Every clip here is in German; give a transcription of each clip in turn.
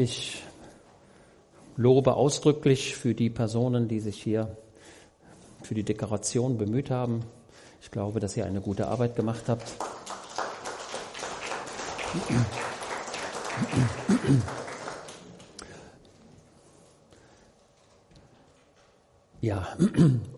Ich lobe ausdrücklich für die Personen, die sich hier für die Dekoration bemüht haben. Ich glaube, dass ihr eine gute Arbeit gemacht habt. Ja,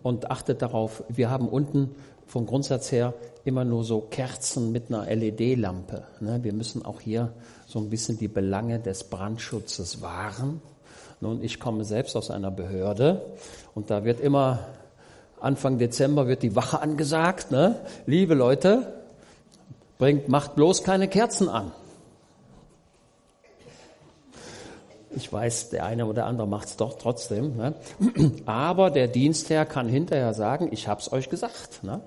und achtet darauf, wir haben unten vom Grundsatz her immer nur so Kerzen mit einer LED-Lampe. Ne? Wir müssen auch hier so ein bisschen die Belange des Brandschutzes wahren. Nun, ich komme selbst aus einer Behörde und da wird immer Anfang Dezember wird die Wache angesagt. Ne? Liebe Leute, bringt, macht bloß keine Kerzen an. Ich weiß, der eine oder andere macht es doch trotzdem. Ne? Aber der Dienstherr kann hinterher sagen, ich habe es euch gesagt. Ne?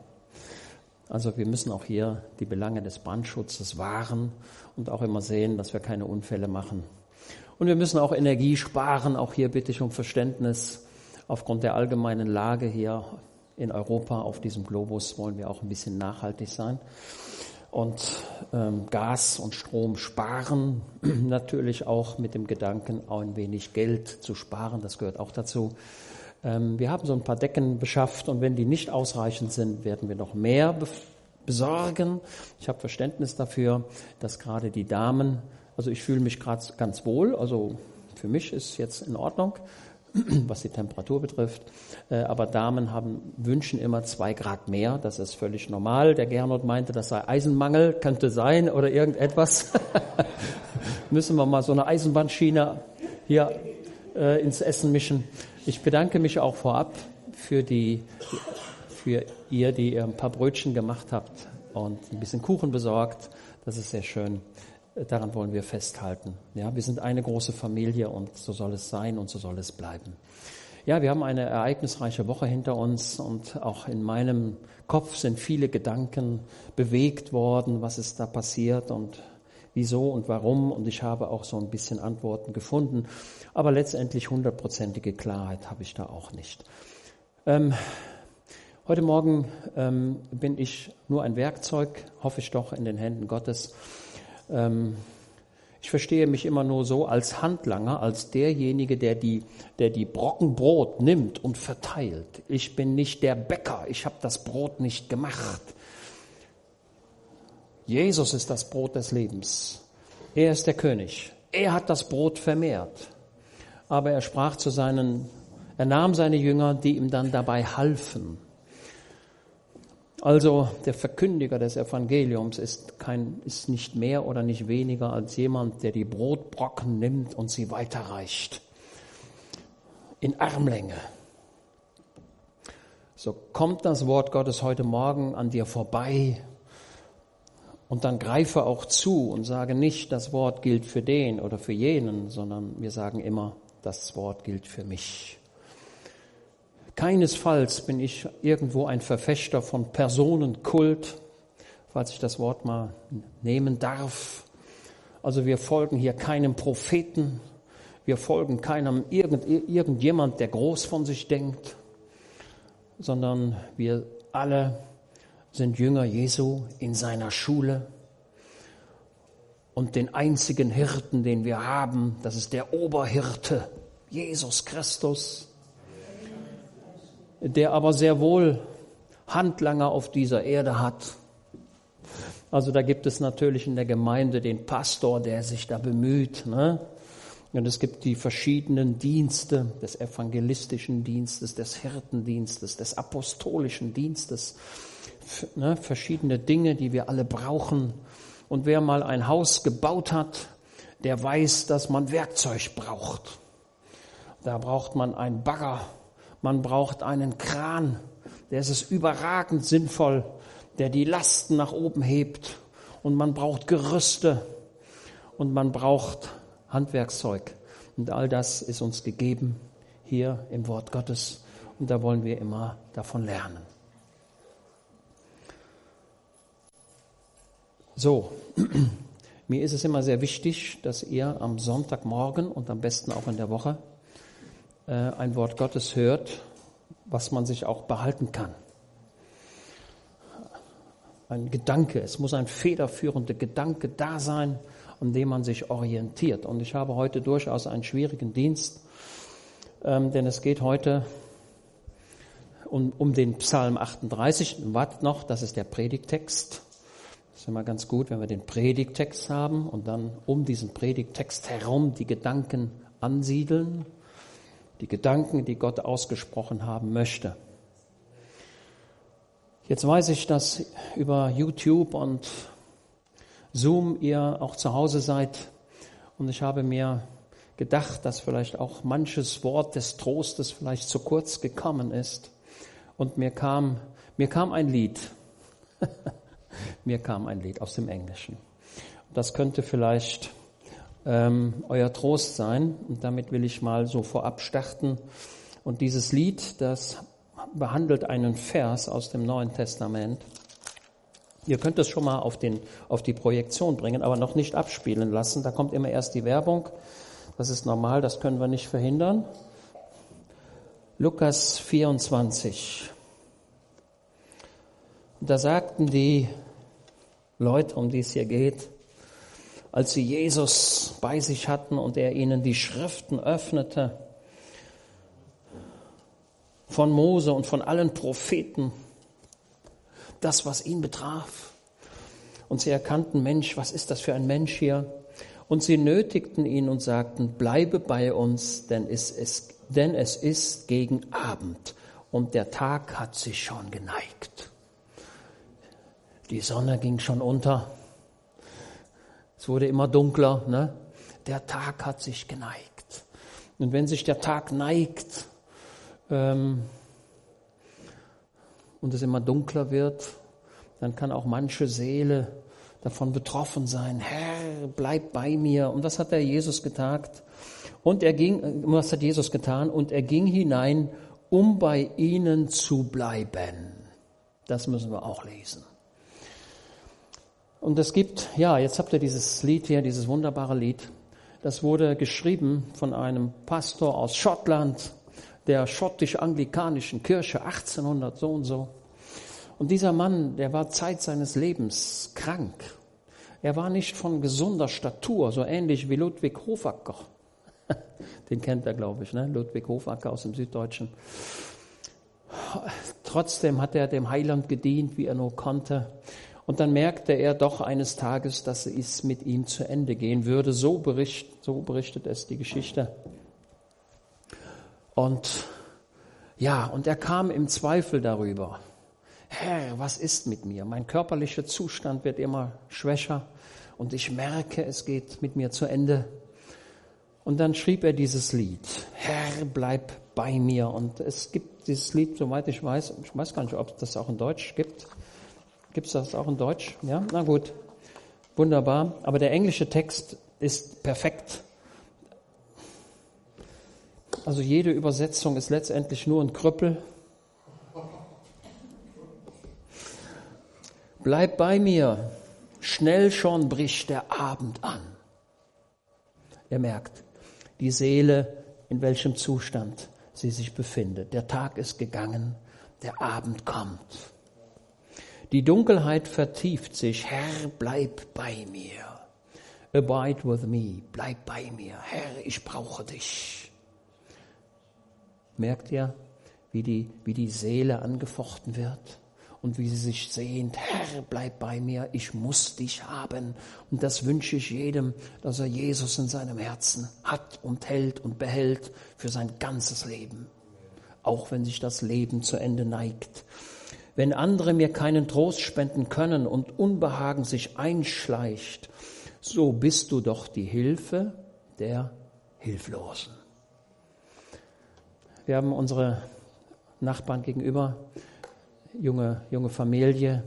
Also wir müssen auch hier die Belange des Brandschutzes wahren und auch immer sehen, dass wir keine Unfälle machen. Und wir müssen auch Energie sparen. Auch hier bitte ich um Verständnis. Aufgrund der allgemeinen Lage hier in Europa auf diesem Globus wollen wir auch ein bisschen nachhaltig sein und ähm, Gas und Strom sparen. Natürlich auch mit dem Gedanken, auch ein wenig Geld zu sparen. Das gehört auch dazu. Ähm, wir haben so ein paar Decken beschafft und wenn die nicht ausreichend sind, werden wir noch mehr besorgen. Ich habe Verständnis dafür, dass gerade die Damen, also ich fühle mich gerade ganz wohl, also für mich ist jetzt in Ordnung, was die Temperatur betrifft. Äh, aber Damen haben, wünschen immer zwei Grad mehr. Das ist völlig normal. Der Gernot meinte, das sei Eisenmangel, könnte sein oder irgendetwas. Müssen wir mal so eine Eisenbahnschiene hier äh, ins Essen mischen. Ich bedanke mich auch vorab für die, für ihr, die ihr ein paar Brötchen gemacht habt und ein bisschen Kuchen besorgt. Das ist sehr schön. Daran wollen wir festhalten. Ja, wir sind eine große Familie und so soll es sein und so soll es bleiben. Ja, wir haben eine ereignisreiche Woche hinter uns und auch in meinem Kopf sind viele Gedanken bewegt worden, was ist da passiert und wieso und warum und ich habe auch so ein bisschen Antworten gefunden, aber letztendlich hundertprozentige Klarheit habe ich da auch nicht. Ähm, heute Morgen ähm, bin ich nur ein Werkzeug, hoffe ich doch, in den Händen Gottes. Ähm, ich verstehe mich immer nur so als Handlanger, als derjenige, der die, der die Brocken Brot nimmt und verteilt. Ich bin nicht der Bäcker, ich habe das Brot nicht gemacht. Jesus ist das Brot des Lebens. Er ist der König. Er hat das Brot vermehrt. Aber er sprach zu seinen, er nahm seine Jünger, die ihm dann dabei halfen. Also der Verkündiger des Evangeliums ist, kein, ist nicht mehr oder nicht weniger als jemand, der die Brotbrocken nimmt und sie weiterreicht. In Armlänge. So kommt das Wort Gottes heute Morgen an dir vorbei und dann greife auch zu und sage nicht, das Wort gilt für den oder für jenen, sondern wir sagen immer, das Wort gilt für mich. Keinesfalls bin ich irgendwo ein Verfechter von Personenkult, falls ich das Wort mal nehmen darf. Also wir folgen hier keinem Propheten, wir folgen keinem irgend, irgendjemand, der groß von sich denkt, sondern wir alle sind Jünger Jesu in seiner Schule. Und den einzigen Hirten, den wir haben, das ist der Oberhirte, Jesus Christus, der aber sehr wohl Handlanger auf dieser Erde hat. Also da gibt es natürlich in der Gemeinde den Pastor, der sich da bemüht. Ne? Und es gibt die verschiedenen Dienste des evangelistischen Dienstes, des Hirtendienstes, des apostolischen Dienstes ne, verschiedene Dinge, die wir alle brauchen. Und wer mal ein Haus gebaut hat, der weiß, dass man Werkzeug braucht. Da braucht man einen Bagger, man braucht einen Kran, der ist es überragend sinnvoll, der die Lasten nach oben hebt. Und man braucht Gerüste und man braucht Handwerkszeug. Und all das ist uns gegeben hier im Wort Gottes. Und da wollen wir immer davon lernen. So, mir ist es immer sehr wichtig, dass ihr am Sonntagmorgen und am besten auch in der Woche äh, ein Wort Gottes hört, was man sich auch behalten kann. Ein Gedanke, es muss ein federführender Gedanke da sein. an dem man sich orientiert. Und ich habe heute durchaus einen schwierigen Dienst, ähm, denn es geht heute um, um den Psalm 38. Wartet noch, das ist der Predigtext. Das ist immer ganz gut, wenn wir den Predigtext haben und dann um diesen Predigtext herum die Gedanken ansiedeln, die Gedanken, die Gott ausgesprochen haben möchte. Jetzt weiß ich, dass über YouTube und Zoom ihr auch zu Hause seid und ich habe mir gedacht, dass vielleicht auch manches Wort des Trostes vielleicht zu kurz gekommen ist und mir kam, mir kam ein Lied. mir kam ein Lied aus dem Englischen. Das könnte vielleicht ähm, euer Trost sein. Und damit will ich mal so vorab starten. Und dieses Lied, das behandelt einen Vers aus dem Neuen Testament. Ihr könnt es schon mal auf, den, auf die Projektion bringen, aber noch nicht abspielen lassen. Da kommt immer erst die Werbung. Das ist normal, das können wir nicht verhindern. Lukas 24. Da sagten die Leute, um die es hier geht, als sie Jesus bei sich hatten und er ihnen die Schriften öffnete, von Mose und von allen Propheten, das, was ihn betraf. Und sie erkannten, Mensch, was ist das für ein Mensch hier? Und sie nötigten ihn und sagten, bleibe bei uns, denn es ist, denn es ist gegen Abend und der Tag hat sich schon geneigt. Die Sonne ging schon unter. Es wurde immer dunkler. Ne? Der Tag hat sich geneigt. Und wenn sich der Tag neigt ähm, und es immer dunkler wird, dann kann auch manche Seele davon betroffen sein. Herr, bleib bei mir. Und das hat der Jesus getagt. Und er ging, was hat Jesus getan? Und er ging hinein, um bei ihnen zu bleiben. Das müssen wir auch lesen. Und es gibt, ja, jetzt habt ihr dieses Lied hier, dieses wunderbare Lied. Das wurde geschrieben von einem Pastor aus Schottland, der schottisch-anglikanischen Kirche, 1800 so und so. Und dieser Mann, der war Zeit seines Lebens krank. Er war nicht von gesunder Statur, so ähnlich wie Ludwig Hofacker. Den kennt er, glaube ich, ne? Ludwig Hofacker aus dem Süddeutschen. Trotzdem hat er dem Heiland gedient, wie er nur konnte. Und dann merkte er doch eines Tages, dass es mit ihm zu Ende gehen würde. So, bericht, so berichtet es die Geschichte. Und ja, und er kam im Zweifel darüber. Herr, was ist mit mir? Mein körperlicher Zustand wird immer schwächer und ich merke, es geht mit mir zu Ende. Und dann schrieb er dieses Lied. Herr, bleib bei mir. Und es gibt dieses Lied, soweit ich weiß, ich weiß gar nicht, ob es das auch in Deutsch gibt. Gibt es das auch in Deutsch? Ja, na gut. Wunderbar. Aber der englische Text ist perfekt. Also jede Übersetzung ist letztendlich nur ein Krüppel. Bleib bei mir. Schnell schon bricht der Abend an. Er merkt, die Seele, in welchem Zustand sie sich befindet. Der Tag ist gegangen, der Abend kommt. Die Dunkelheit vertieft sich. Herr, bleib bei mir. Abide with me. Bleib bei mir. Herr, ich brauche dich. Merkt ihr, wie die, wie die Seele angefochten wird? Und wie sie sich sehnt, Herr, bleib bei mir, ich muss dich haben. Und das wünsche ich jedem, dass er Jesus in seinem Herzen hat und hält und behält für sein ganzes Leben. Auch wenn sich das Leben zu Ende neigt. Wenn andere mir keinen Trost spenden können und Unbehagen sich einschleicht, so bist du doch die Hilfe der Hilflosen. Wir haben unsere Nachbarn gegenüber, junge, junge Familie,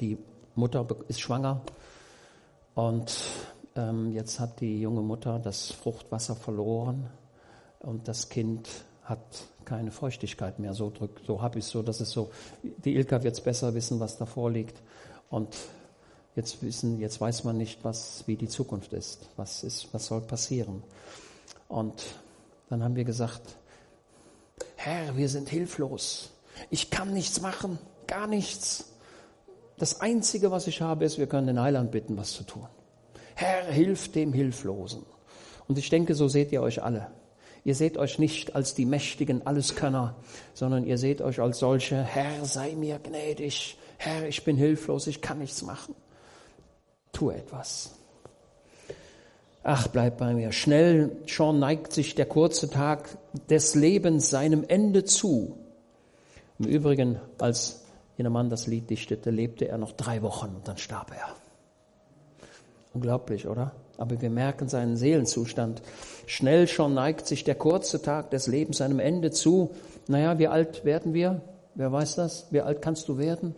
die Mutter ist schwanger. Und ähm, jetzt hat die junge Mutter das Fruchtwasser verloren. Und das Kind hat keine Feuchtigkeit mehr. So, drück, so habe ich es so, dass es so, die Ilka wird es besser wissen, was davor liegt. Und jetzt wissen, jetzt weiß man nicht, was, wie die Zukunft ist. Was ist, was soll passieren? Und dann haben wir gesagt, Herr, wir sind hilflos. Ich kann nichts machen, gar nichts. Das Einzige, was ich habe, ist, wir können den Heiland bitten, was zu tun. Herr, hilf dem Hilflosen. Und ich denke, so seht ihr euch alle. Ihr seht euch nicht als die mächtigen Alleskönner, sondern ihr seht euch als solche, Herr, sei mir gnädig. Herr, ich bin hilflos, ich kann nichts machen. Tu etwas. Ach, bleib bei mir. Schnell schon neigt sich der kurze Tag des Lebens seinem Ende zu. Im Übrigen, als jener Mann das Lied dichtete, lebte er noch drei Wochen und dann starb er. Unglaublich, oder? Aber wir merken seinen Seelenzustand. Schnell schon neigt sich der kurze Tag des Lebens seinem Ende zu. Naja, wie alt werden wir? Wer weiß das? Wie alt kannst du werden?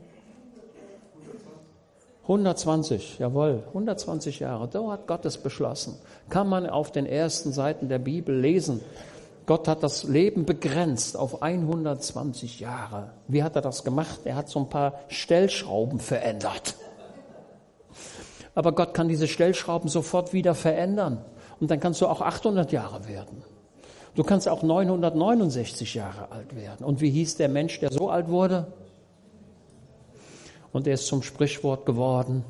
120, jawohl, 120 Jahre. So hat Gott es beschlossen. Kann man auf den ersten Seiten der Bibel lesen. Gott hat das Leben begrenzt auf 120 Jahre. Wie hat er das gemacht? Er hat so ein paar Stellschrauben verändert. Aber Gott kann diese Stellschrauben sofort wieder verändern. Und dann kannst du auch 800 Jahre werden. Du kannst auch 969 Jahre alt werden. Und wie hieß der Mensch, der so alt wurde? und er ist zum Sprichwort geworden.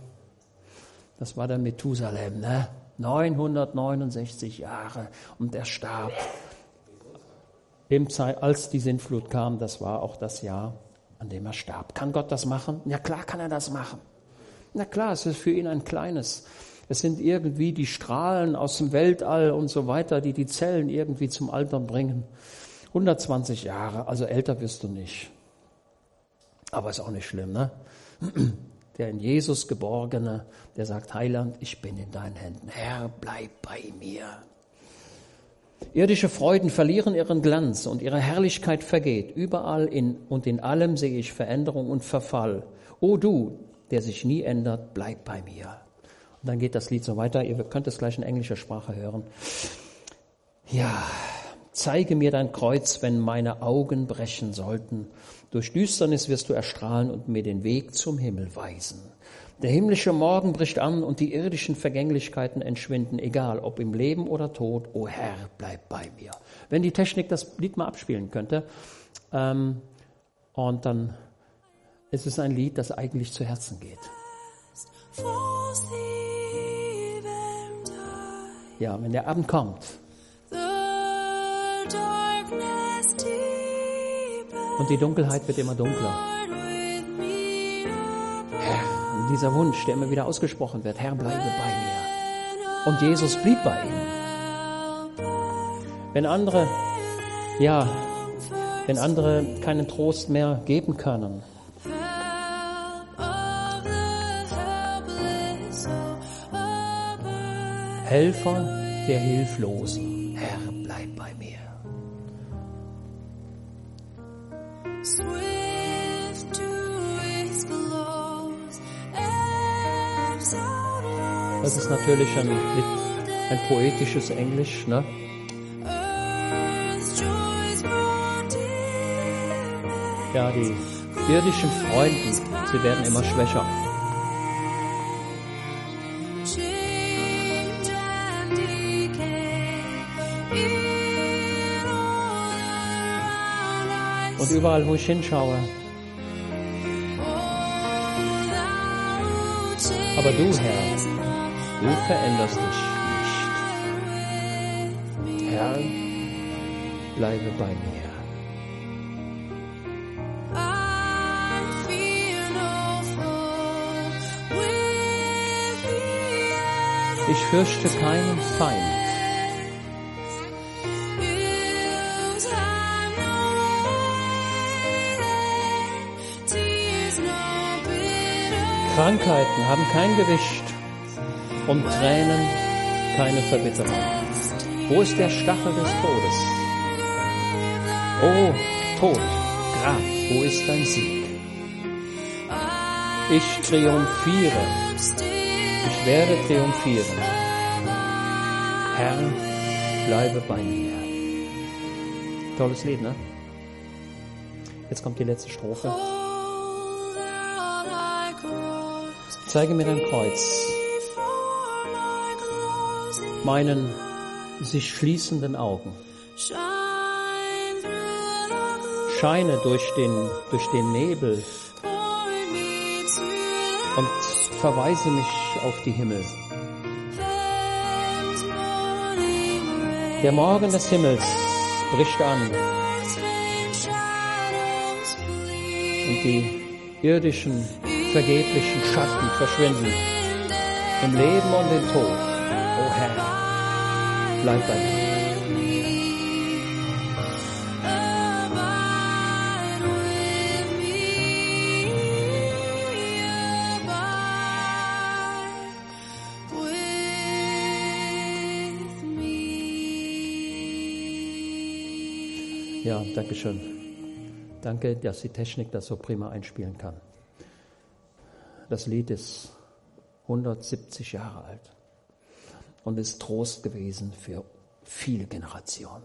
Das war der Methusalem, ne? 969 Jahre und er starb. als die Sintflut kam, das war auch das Jahr, an dem er starb. Kann Gott das machen? Ja klar kann er das machen. Na klar, es ist für ihn ein kleines. Es sind irgendwie die Strahlen aus dem Weltall und so weiter, die die Zellen irgendwie zum Altern bringen. 120 Jahre, also älter wirst du nicht. Aber ist auch nicht schlimm, ne? der in Jesus geborgene, der sagt, Heiland, ich bin in deinen Händen. Herr, bleib bei mir. Irdische Freuden verlieren ihren Glanz und ihre Herrlichkeit vergeht. Überall in, und in allem sehe ich Veränderung und Verfall. O du, der sich nie ändert, bleib bei mir. Und dann geht das Lied so weiter. Ihr könnt es gleich in englischer Sprache hören. Ja, zeige mir dein Kreuz, wenn meine Augen brechen sollten durch Düsternis wirst du erstrahlen und mir den Weg zum Himmel weisen. Der himmlische Morgen bricht an und die irdischen Vergänglichkeiten entschwinden, egal ob im Leben oder Tod. O Herr, bleib bei mir. Wenn die Technik das Lied mal abspielen könnte, ähm, und dann ist es ein Lied, das eigentlich zu Herzen geht. Ja, wenn der Abend kommt. Und die Dunkelheit wird immer dunkler. Herr, dieser Wunsch, der immer wieder ausgesprochen wird, Herr, bleibe bei mir. Und Jesus blieb bei ihm. Wenn andere, ja, wenn andere keinen Trost mehr geben können, Helfer der Hilflosen, Herr, bleib bei mir. Das ist natürlich ein, ein poetisches Englisch, ne? Ja, die irdischen Freunde, sie werden immer schwächer. Und überall, wo ich hinschaue, aber du, Herr, Du veränderst dich nicht. Herr, bleibe bei mir. Ich fürchte keinen Feind. Krankheiten haben kein Gewicht und Tränen keine Verbitterung. Wo ist der Stachel des Todes? O Tod, Grab, wo ist dein Sieg? Ich triumphiere, ich werde triumphieren. Herr, bleibe bei mir. Tolles Lied, ne? Jetzt kommt die letzte Strophe. Zeige mir dein Kreuz, meinen sich schließenden Augen. Scheine durch den, durch den Nebel und verweise mich auf die Himmel. Der Morgen des Himmels bricht an und die irdischen vergeblichen Schatten verschwinden. Im Leben und im Tod, o oh Herr, bleib bei mir. Ja, danke schön. Danke, dass die Technik das so prima einspielen kann. Das Lied ist 170 Jahre alt und ist Trost gewesen für viele Generationen.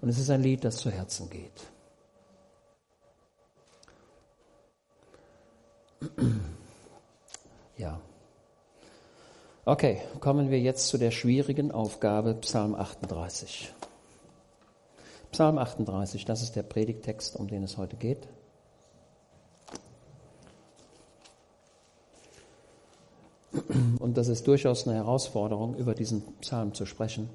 Und es ist ein Lied, das zu Herzen geht. Ja. Okay, kommen wir jetzt zu der schwierigen Aufgabe, Psalm 38. Psalm 38, das ist der Predigtext, um den es heute geht. Und das ist durchaus eine Herausforderung, über diesen Psalm zu sprechen.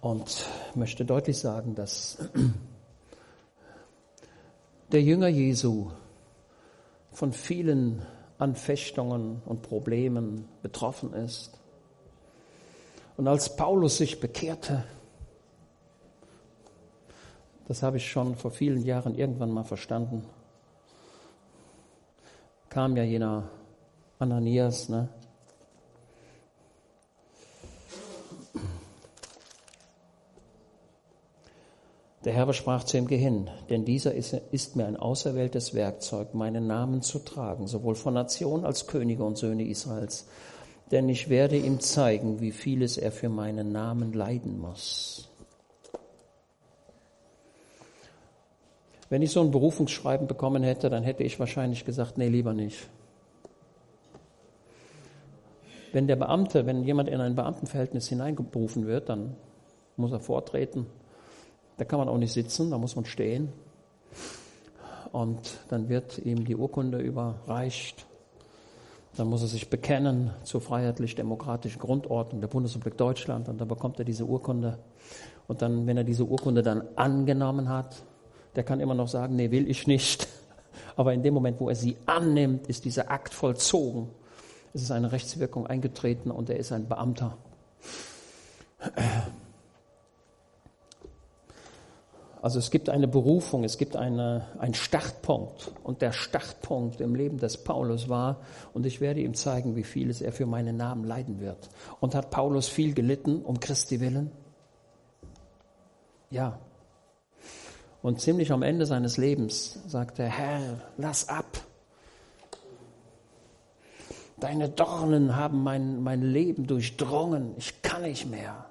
Und möchte deutlich sagen, dass der Jünger Jesu von vielen Anfechtungen und Problemen betroffen ist und als Paulus sich bekehrte, das habe ich schon vor vielen Jahren irgendwann mal verstanden, kam ja jener Ananias, ne? Der Herr sprach zu ihm, geh hin, denn dieser ist, ist, mir ein auserwähltes Werkzeug, meinen Namen zu tragen, sowohl von Nation als Könige und Söhne Israels denn ich werde ihm zeigen, wie vieles er für meinen Namen leiden muss. Wenn ich so ein Berufungsschreiben bekommen hätte, dann hätte ich wahrscheinlich gesagt, nee, lieber nicht. Wenn der Beamte, wenn jemand in ein Beamtenverhältnis hineingerufen wird, dann muss er vortreten. Da kann man auch nicht sitzen, da muss man stehen. Und dann wird ihm die Urkunde überreicht. Dann muss er sich bekennen zur freiheitlich-demokratischen Grundordnung der Bundesrepublik Deutschland und dann bekommt er diese Urkunde. Und dann, wenn er diese Urkunde dann angenommen hat, der kann immer noch sagen, nee, will ich nicht. Aber in dem Moment, wo er sie annimmt, ist dieser Akt vollzogen. Es ist eine Rechtswirkung eingetreten und er ist ein Beamter. Also es gibt eine Berufung, es gibt eine, einen Startpunkt. Und der Startpunkt im Leben des Paulus war, und ich werde ihm zeigen, wie vieles er für meinen Namen leiden wird. Und hat Paulus viel gelitten um Christi willen? Ja. Und ziemlich am Ende seines Lebens sagt er, Herr, lass ab. Deine Dornen haben mein, mein Leben durchdrungen. Ich kann nicht mehr.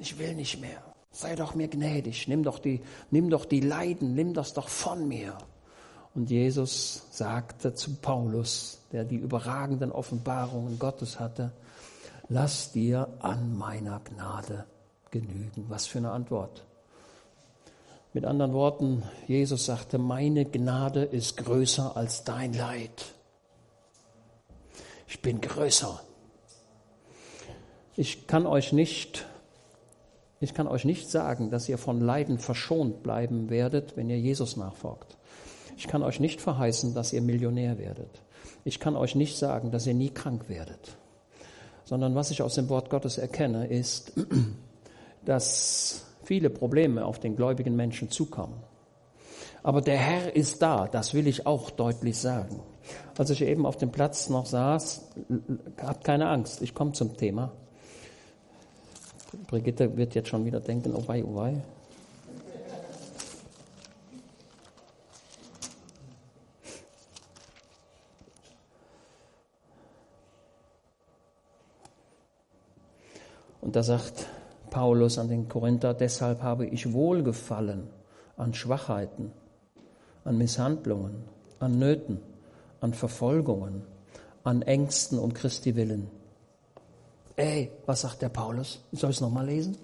Ich will nicht mehr. Sei doch mir gnädig, nimm doch die, nimm doch die Leiden, nimm das doch von mir. Und Jesus sagte zu Paulus, der die überragenden Offenbarungen Gottes hatte, lass dir an meiner Gnade genügen. Was für eine Antwort. Mit anderen Worten, Jesus sagte, meine Gnade ist größer als dein Leid. Ich bin größer. Ich kann euch nicht ich kann euch nicht sagen, dass ihr von Leiden verschont bleiben werdet, wenn ihr Jesus nachfolgt. Ich kann euch nicht verheißen, dass ihr Millionär werdet. Ich kann euch nicht sagen, dass ihr nie krank werdet. Sondern was ich aus dem Wort Gottes erkenne, ist, dass viele Probleme auf den gläubigen Menschen zukommen. Aber der Herr ist da, das will ich auch deutlich sagen. Als ich eben auf dem Platz noch saß, habt keine Angst, ich komme zum Thema. Brigitte wird jetzt schon wieder denken, oh wei, oh wei. Und da sagt Paulus an den Korinther, deshalb habe ich Wohlgefallen an Schwachheiten, an Misshandlungen, an Nöten, an Verfolgungen, an Ängsten um Christi willen Ey, was sagt der Paulus? Soll ich es nochmal lesen?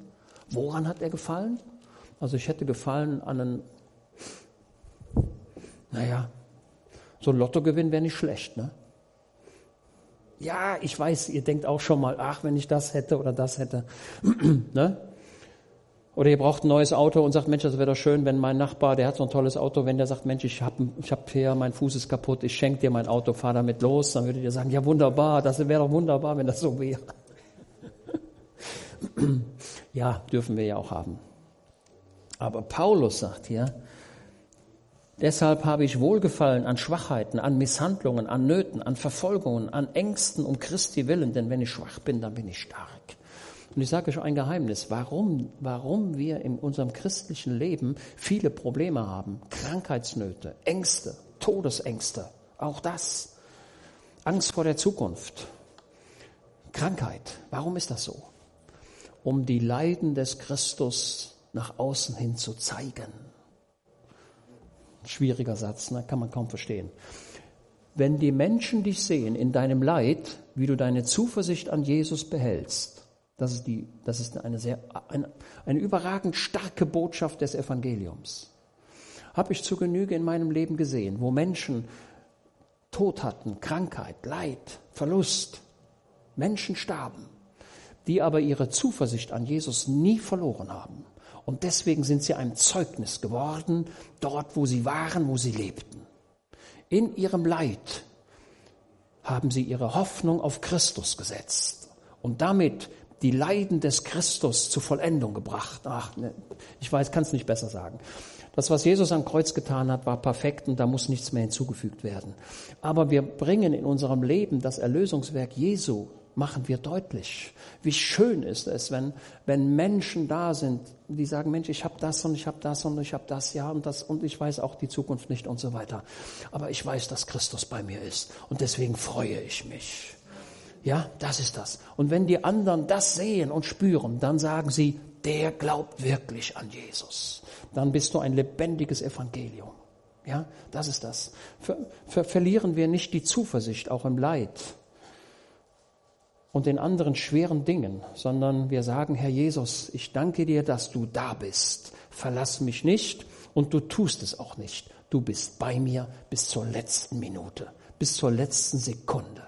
Woran hat er gefallen? Also ich hätte gefallen an einen, naja, so ein Lottogewinn wäre nicht schlecht, ne? Ja, ich weiß, ihr denkt auch schon mal, ach, wenn ich das hätte oder das hätte. ne? Oder ihr braucht ein neues Auto und sagt, Mensch, das wäre doch schön, wenn mein Nachbar, der hat so ein tolles Auto, wenn der sagt, Mensch, ich habe ich hab hier, mein Fuß ist kaputt, ich schenke dir mein Auto, fahr damit los, dann würdet ihr sagen, ja wunderbar, das wäre doch wunderbar, wenn das so wäre. ja, dürfen wir ja auch haben. Aber Paulus sagt hier, Deshalb habe ich Wohlgefallen an Schwachheiten, an Misshandlungen, an Nöten, an Verfolgungen, an Ängsten um Christi willen, denn wenn ich schwach bin, dann bin ich stark. Und ich sage euch ein Geheimnis, warum, warum wir in unserem christlichen Leben viele Probleme haben. Krankheitsnöte, Ängste, Todesängste, auch das. Angst vor der Zukunft, Krankheit. Warum ist das so? Um die Leiden des Christus nach außen hin zu zeigen. Schwieriger Satz, ne? kann man kaum verstehen. Wenn die Menschen dich sehen in deinem Leid, wie du deine Zuversicht an Jesus behältst, das ist, die, das ist eine, sehr, eine, eine überragend starke Botschaft des Evangeliums. Habe ich zu Genüge in meinem Leben gesehen, wo Menschen Tod hatten, Krankheit, Leid, Verlust, Menschen starben, die aber ihre Zuversicht an Jesus nie verloren haben. Und deswegen sind sie ein Zeugnis geworden, dort, wo sie waren, wo sie lebten. In ihrem Leid haben sie ihre Hoffnung auf Christus gesetzt und damit die Leiden des Christus zur Vollendung gebracht. Ach, ne, ich weiß, kann es nicht besser sagen. Das, was Jesus am Kreuz getan hat, war perfekt und da muss nichts mehr hinzugefügt werden. Aber wir bringen in unserem Leben das Erlösungswerk Jesu machen wir deutlich. Wie schön ist es, wenn, wenn Menschen da sind, die sagen, Mensch, ich habe das und ich habe das und ich habe das, ja und das und ich weiß auch die Zukunft nicht und so weiter. Aber ich weiß, dass Christus bei mir ist und deswegen freue ich mich. Ja, das ist das. Und wenn die anderen das sehen und spüren, dann sagen sie, der glaubt wirklich an Jesus. Dann bist du ein lebendiges Evangelium. Ja, das ist das. Ver, ver, verlieren wir nicht die Zuversicht auch im Leid und in anderen schweren Dingen, sondern wir sagen, Herr Jesus, ich danke dir, dass du da bist. Verlass mich nicht und du tust es auch nicht. Du bist bei mir bis zur letzten Minute, bis zur letzten Sekunde.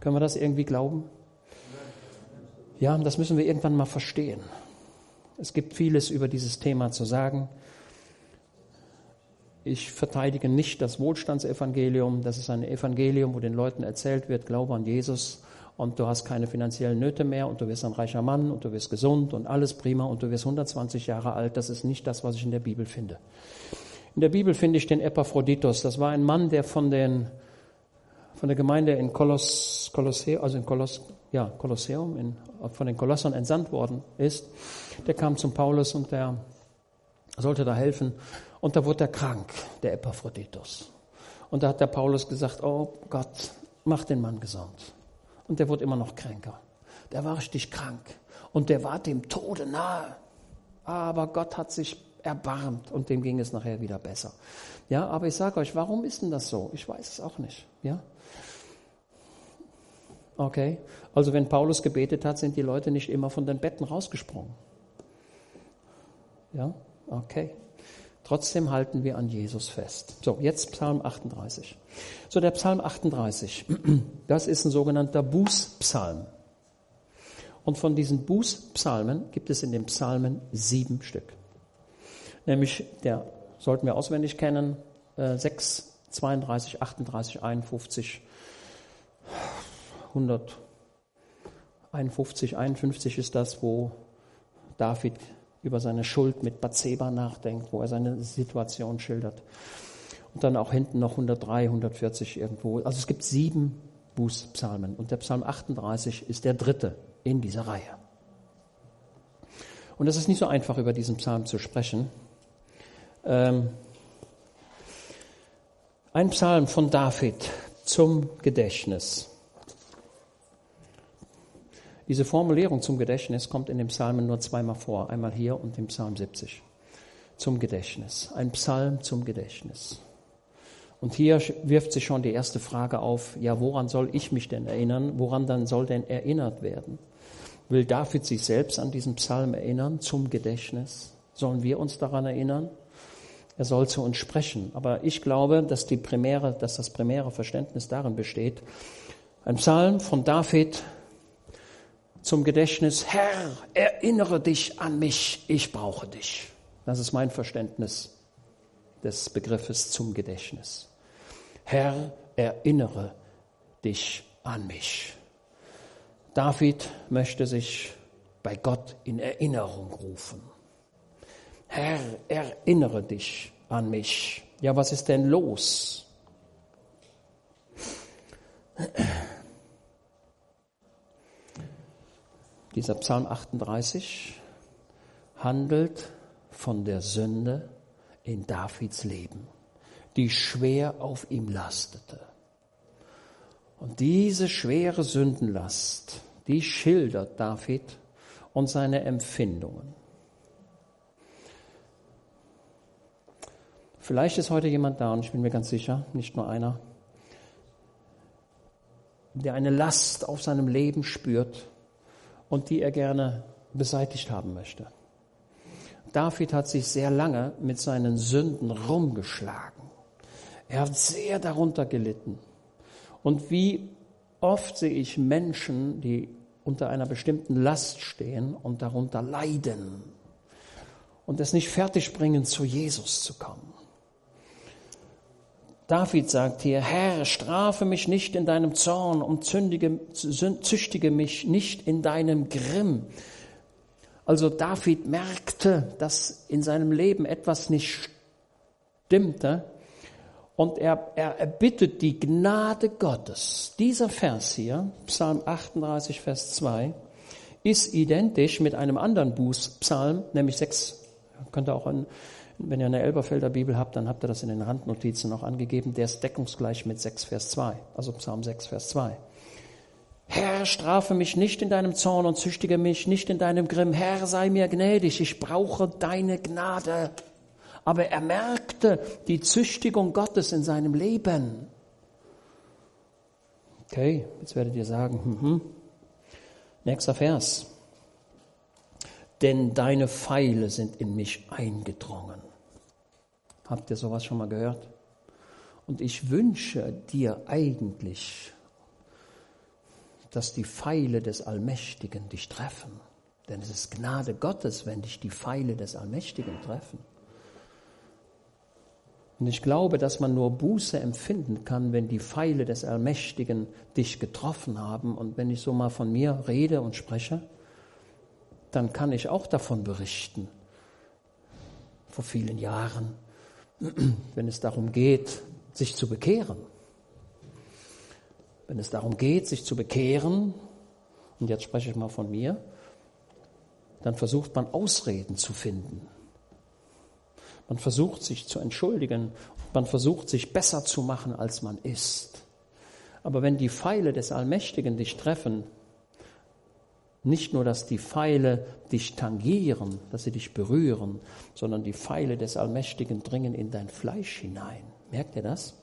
Können wir das irgendwie glauben? Ja, das müssen wir irgendwann mal verstehen. Es gibt vieles über dieses Thema zu sagen. Ich verteidige nicht das Wohlstandsevangelium. Das ist ein Evangelium, wo den Leuten erzählt wird, glaube an Jesus und du hast keine finanziellen Nöte mehr und du wirst ein reicher Mann und du wirst gesund und alles prima und du wirst 120 Jahre alt. Das ist nicht das, was ich in der Bibel finde. In der Bibel finde ich den Epaphroditus. Das war ein Mann, der von, den, von der Gemeinde in Koloss, Kolosseum, also in Koloss, ja, Kolosseum, in, von den Kolossern entsandt worden ist. Der kam zum Paulus und der sollte da helfen. Und da wurde er krank, der Epaphroditus. Und da hat der Paulus gesagt, oh Gott, mach den Mann gesund. Und der wurde immer noch kränker. Der war richtig krank. Und der war dem Tode nahe. Aber Gott hat sich erbarmt und dem ging es nachher wieder besser. Ja, aber ich sage euch, warum ist denn das so? Ich weiß es auch nicht. Ja? Okay, also wenn Paulus gebetet hat, sind die Leute nicht immer von den Betten rausgesprungen. Ja, okay. Trotzdem halten wir an Jesus fest. So, jetzt Psalm 38. So, der Psalm 38, das ist ein sogenannter Bußpsalm. Und von diesen Bußpsalmen gibt es in den Psalmen sieben Stück. Nämlich, der sollten wir auswendig kennen, 6, 32, 38, 51, 151, 51 ist das, wo David über seine Schuld mit Bathseba nachdenkt, wo er seine Situation schildert. Und dann auch hinten noch 103, 140 irgendwo. Also es gibt sieben Bußpsalmen und der Psalm 38 ist der dritte in dieser Reihe. Und es ist nicht so einfach, über diesen Psalm zu sprechen. Ähm, ein Psalm von David zum Gedächtnis. Diese Formulierung zum Gedächtnis kommt in den Psalmen nur zweimal vor, einmal hier und im Psalm 70. Zum Gedächtnis. Ein Psalm zum Gedächtnis. Und hier wirft sich schon die erste Frage auf, ja, woran soll ich mich denn erinnern? Woran dann soll denn erinnert werden? Will David sich selbst an diesen Psalm erinnern zum Gedächtnis? Sollen wir uns daran erinnern? Er soll zu uns sprechen. Aber ich glaube, dass, die primäre, dass das primäre Verständnis darin besteht, Ein Psalm von David zum Gedächtnis, Herr, erinnere dich an mich, ich brauche dich. Das ist mein Verständnis des Begriffes zum Gedächtnis. Herr, erinnere dich an mich. David möchte sich bei Gott in Erinnerung rufen. Herr, erinnere dich an mich. Ja, was ist denn los? Dieser Psalm 38 handelt von der Sünde in Davids Leben, die schwer auf ihm lastete. Und diese schwere Sündenlast, die schildert David und seine Empfindungen. Vielleicht ist heute jemand da, und ich bin mir ganz sicher, nicht nur einer, der eine Last auf seinem Leben spürt und die er gerne beseitigt haben möchte. David hat sich sehr lange mit seinen Sünden rumgeschlagen. Er hat sehr darunter gelitten. Und wie oft sehe ich Menschen, die unter einer bestimmten Last stehen und darunter leiden und es nicht fertigbringen, zu Jesus zu kommen. David sagt hier, Herr, strafe mich nicht in deinem Zorn und zündige, züchtige mich nicht in deinem Grimm. Also David merkte, dass in seinem Leben etwas nicht stimmte und er, er erbittet die Gnade Gottes. Dieser Vers hier, Psalm 38, Vers 2, ist identisch mit einem anderen Bußpsalm, nämlich 6, könnt ihr auch in, wenn ihr eine Elberfelder Bibel habt, dann habt ihr das in den Randnotizen noch angegeben. Der ist deckungsgleich mit 6, Vers 2. Also Psalm 6, Vers 2. Herr, strafe mich nicht in deinem Zorn und züchtige mich nicht in deinem Grimm. Herr, sei mir gnädig, ich brauche deine Gnade. Aber er merkte die Züchtigung Gottes in seinem Leben. Okay, jetzt werdet ihr sagen, hm, hm. nächster Vers. Denn deine Pfeile sind in mich eingedrungen. Habt ihr sowas schon mal gehört? Und ich wünsche dir eigentlich, dass die Pfeile des Allmächtigen dich treffen. Denn es ist Gnade Gottes, wenn dich die Pfeile des Allmächtigen treffen. Und ich glaube, dass man nur Buße empfinden kann, wenn die Pfeile des Allmächtigen dich getroffen haben. Und wenn ich so mal von mir rede und spreche, dann kann ich auch davon berichten. Vor vielen Jahren wenn es darum geht, sich zu bekehren. Wenn es darum geht, sich zu bekehren, und jetzt spreche ich mal von mir, dann versucht man Ausreden zu finden. Man versucht sich zu entschuldigen, man versucht sich besser zu machen, als man ist. Aber wenn die Pfeile des Allmächtigen dich treffen, nicht nur, dass die Pfeile dich tangieren, dass sie dich berühren, sondern die Pfeile des Allmächtigen dringen in dein Fleisch hinein. Merkt ihr das?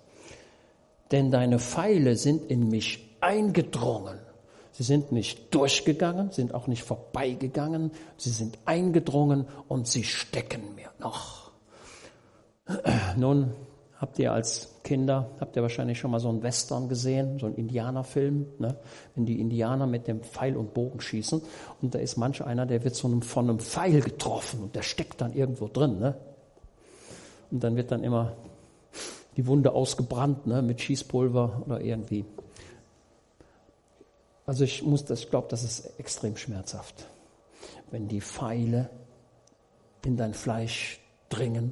Denn deine Pfeile sind in mich eingedrungen. Sie sind nicht durchgegangen, sind auch nicht vorbeigegangen, sie sind eingedrungen und sie stecken mir noch. Nun, Habt ihr als Kinder, habt ihr wahrscheinlich schon mal so einen Western gesehen, so einen Indianerfilm, ne? wenn die Indianer mit dem Pfeil und Bogen schießen und da ist manch einer, der wird so einem, von einem Pfeil getroffen und der steckt dann irgendwo drin. Ne? Und dann wird dann immer die Wunde ausgebrannt ne? mit Schießpulver oder irgendwie. Also ich muss das, ich glaube, das ist extrem schmerzhaft, wenn die Pfeile in dein Fleisch dringen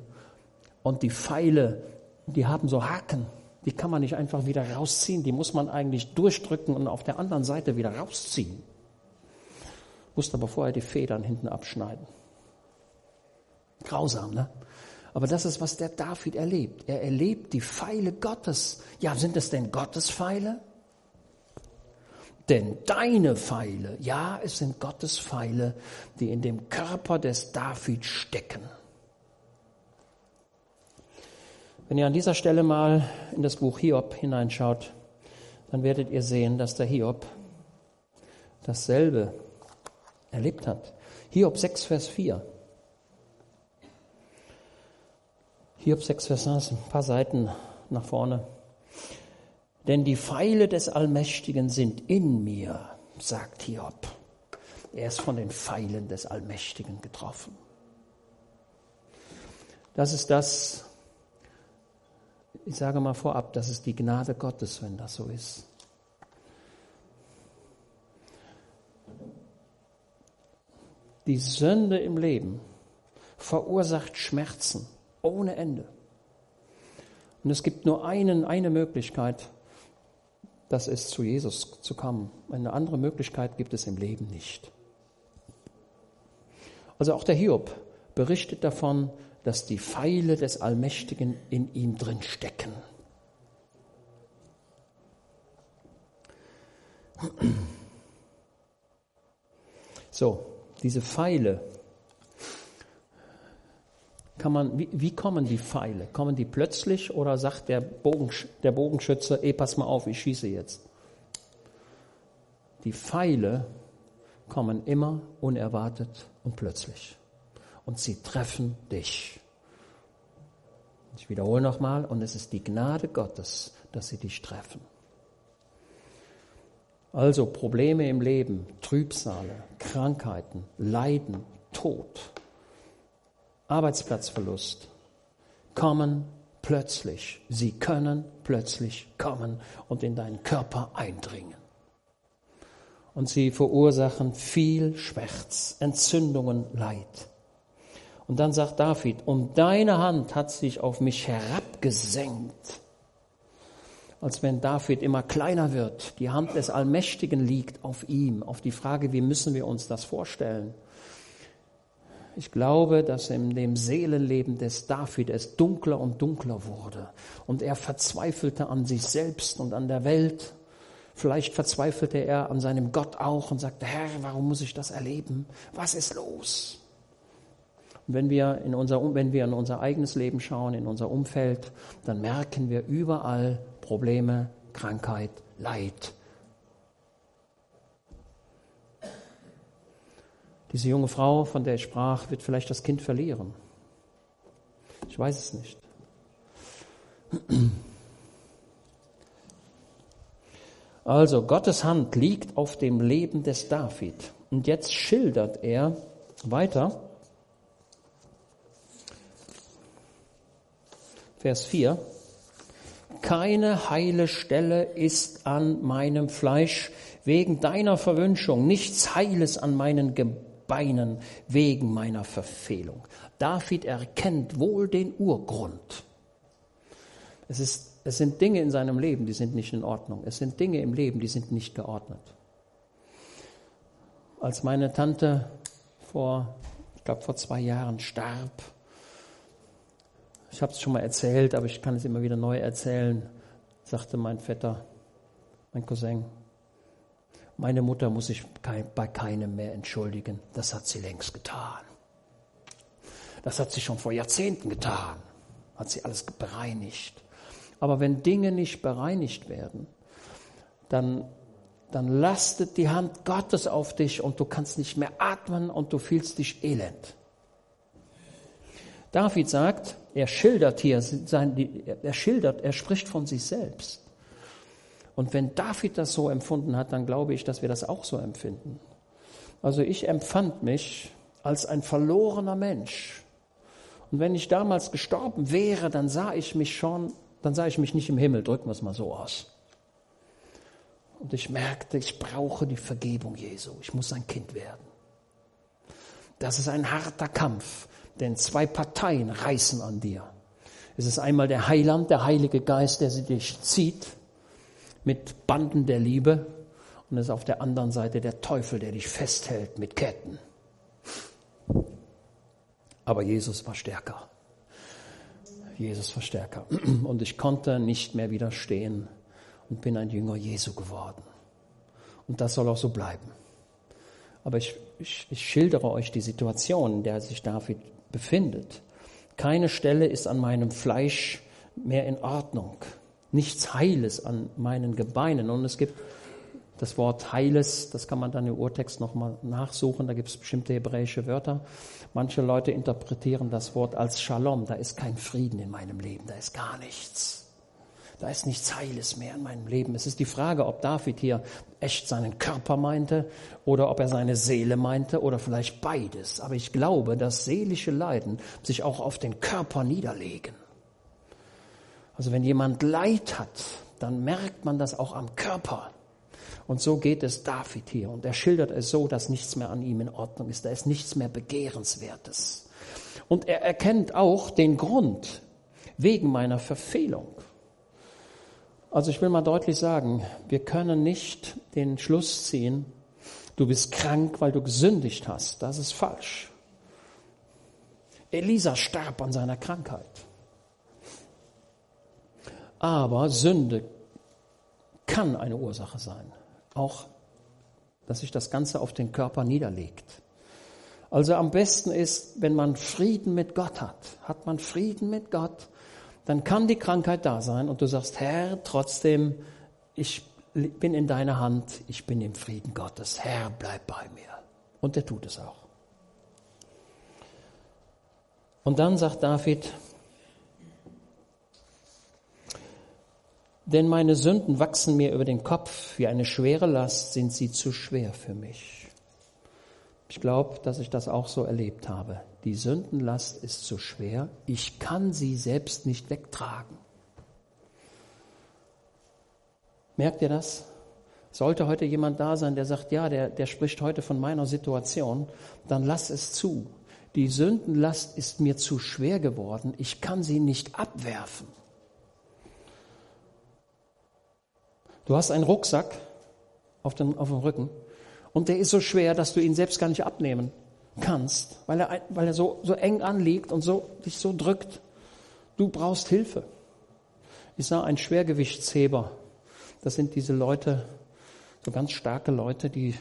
und die Pfeile die haben so Haken. Die kann man nicht einfach wieder rausziehen. Die muss man eigentlich durchdrücken und auf der anderen Seite wieder rausziehen. Musste aber vorher die Federn hinten abschneiden. Grausam, ne? Aber das ist, was der David erlebt. Er erlebt die Pfeile Gottes. Ja, sind es denn Gottes Pfeile? Denn deine Pfeile, ja, es sind Gottes Pfeile, die in dem Körper des David stecken. Wenn ihr an dieser Stelle mal in das Buch Hiob hineinschaut, dann werdet ihr sehen, dass der Hiob dasselbe erlebt hat. Hiob 6, Vers 4. Hiob 6, Vers 1, ein paar Seiten nach vorne. denn die Pfeile des Allmächtigen sind in mir, sagt Hiob. Er ist von den Pfeilen des Allmächtigen getroffen. Das ist das, ich sage mal vorab, das ist die Gnade Gottes, wenn das so ist. Die Sünde im Leben verursacht Schmerzen ohne Ende. Und es gibt nur einen, eine Möglichkeit, das ist zu Jesus zu kommen. Eine andere Möglichkeit gibt es im Leben nicht. Also auch der Hiob berichtet davon, dass die Pfeile des Allmächtigen in ihm drin stecken. So, diese Pfeile, kann man, wie, wie, kommen die Pfeile? Kommen die plötzlich oder sagt der, Bogen, der Bogenschütze, ey, pass mal auf, ich schieße jetzt? Die Pfeile kommen immer unerwartet und plötzlich. Und sie treffen dich. Ich wiederhole nochmal, und es ist die Gnade Gottes, dass sie dich treffen. Also Probleme im Leben, Trübsale, Krankheiten, Leiden, Tod, Arbeitsplatzverlust kommen plötzlich. Sie können plötzlich kommen und in deinen Körper eindringen. Und sie verursachen viel Schmerz, Entzündungen, Leid. Und dann sagt David, und deine Hand hat sich auf mich herabgesenkt als wenn David immer kleiner wird. Die Hand des Allmächtigen liegt auf ihm. Auf die Frage, wie müssen wir uns das vorstellen? Ich glaube, dass in dem Seelenleben des David es dunkler und dunkler wurde und er verzweifelte an sich selbst und an der Welt. Vielleicht verzweifelte er an seinem Gott auch und sagte, Herr, warum muss ich das erleben? Was ist los? Und wenn wir in unser, wenn wir in unser eigenes Leben schauen, in unser Umfeld, dann merken wir überall, Probleme, Krankheit, Leid. Diese junge Frau, von der ich sprach, wird vielleicht das Kind verlieren. Ich weiß es nicht. Also, Gottes Hand liegt auf dem Leben des David. Und jetzt schildert er weiter. Vers 4 keine heile Stelle ist an meinem Fleisch wegen deiner Verwünschung, nichts Heiles an meinen Gebeinen wegen meiner Verfehlung. David erkennt wohl den Urgrund. Es, ist, es sind Dinge in seinem Leben, die sind nicht in Ordnung. Es sind Dinge im Leben, die sind nicht geordnet. Als meine Tante vor, ich glaube, vor zwei Jahren starb, ich habe es schon mal erzählt, aber ich kann es immer wieder neu erzählen, sagte mein Vetter, mein Cousin. Meine Mutter muss sich bei keinem mehr entschuldigen. Das hat sie längst getan. Das hat sie schon vor Jahrzehnten getan. Hat sie alles bereinigt. Aber wenn Dinge nicht bereinigt werden, dann, dann lastet die Hand Gottes auf dich und du kannst nicht mehr atmen und du fühlst dich elend. David sagt, er schildert hier, sein, er schildert, er spricht von sich selbst. Und wenn David das so empfunden hat, dann glaube ich, dass wir das auch so empfinden. Also ich empfand mich als ein verlorener Mensch. Und wenn ich damals gestorben wäre, dann sah ich mich schon, dann sah ich mich nicht im Himmel, drücken wir es mal so aus. Und ich merkte, ich brauche die Vergebung Jesu. Ich muss ein Kind werden. Das ist ein harter Kampf. Denn zwei Parteien reißen an dir. Es ist einmal der Heiland, der Heilige Geist, der sie dich zieht mit Banden der Liebe. Und es ist auf der anderen Seite der Teufel, der dich festhält mit Ketten. Aber Jesus war stärker. Jesus war stärker. Und ich konnte nicht mehr widerstehen und bin ein Jünger Jesu geworden. Und das soll auch so bleiben. Aber ich, ich, ich schildere euch die Situation, in der sich David befindet. Keine Stelle ist an meinem Fleisch mehr in Ordnung. Nichts Heiles an meinen Gebeinen. Und es gibt das Wort Heiles, das kann man dann im Urtext nochmal nachsuchen, da gibt es bestimmte hebräische Wörter. Manche Leute interpretieren das Wort als Shalom, da ist kein Frieden in meinem Leben, da ist gar nichts. Da ist nichts Heiles mehr in meinem Leben. Es ist die Frage, ob David hier echt seinen Körper meinte oder ob er seine Seele meinte oder vielleicht beides. Aber ich glaube, dass seelische Leiden sich auch auf den Körper niederlegen. Also wenn jemand Leid hat, dann merkt man das auch am Körper. Und so geht es David hier. Und er schildert es so, dass nichts mehr an ihm in Ordnung ist. Da ist nichts mehr Begehrenswertes. Und er erkennt auch den Grund wegen meiner Verfehlung. Also ich will mal deutlich sagen, wir können nicht den Schluss ziehen, du bist krank, weil du gesündigt hast. Das ist falsch. Elisa starb an seiner Krankheit. Aber Sünde kann eine Ursache sein. Auch, dass sich das Ganze auf den Körper niederlegt. Also am besten ist, wenn man Frieden mit Gott hat. Hat man Frieden mit Gott, dann kann die Krankheit da sein und du sagst, Herr, trotzdem, ich bin in deiner Hand, ich bin im Frieden Gottes. Herr, bleib bei mir. Und er tut es auch. Und dann sagt David, denn meine Sünden wachsen mir über den Kopf, wie eine schwere Last sind sie zu schwer für mich. Ich glaube, dass ich das auch so erlebt habe. Die Sündenlast ist zu schwer. Ich kann sie selbst nicht wegtragen. Merkt ihr das? Sollte heute jemand da sein, der sagt, ja, der, der spricht heute von meiner Situation, dann lass es zu. Die Sündenlast ist mir zu schwer geworden. Ich kann sie nicht abwerfen. Du hast einen Rucksack auf dem, auf dem Rücken und der ist so schwer, dass du ihn selbst gar nicht abnehmen kannst, weil er, weil er so, so eng anliegt und so, dich so drückt. Du brauchst Hilfe. Ich sah einen Schwergewichtsheber. Das sind diese Leute, so ganz starke Leute, die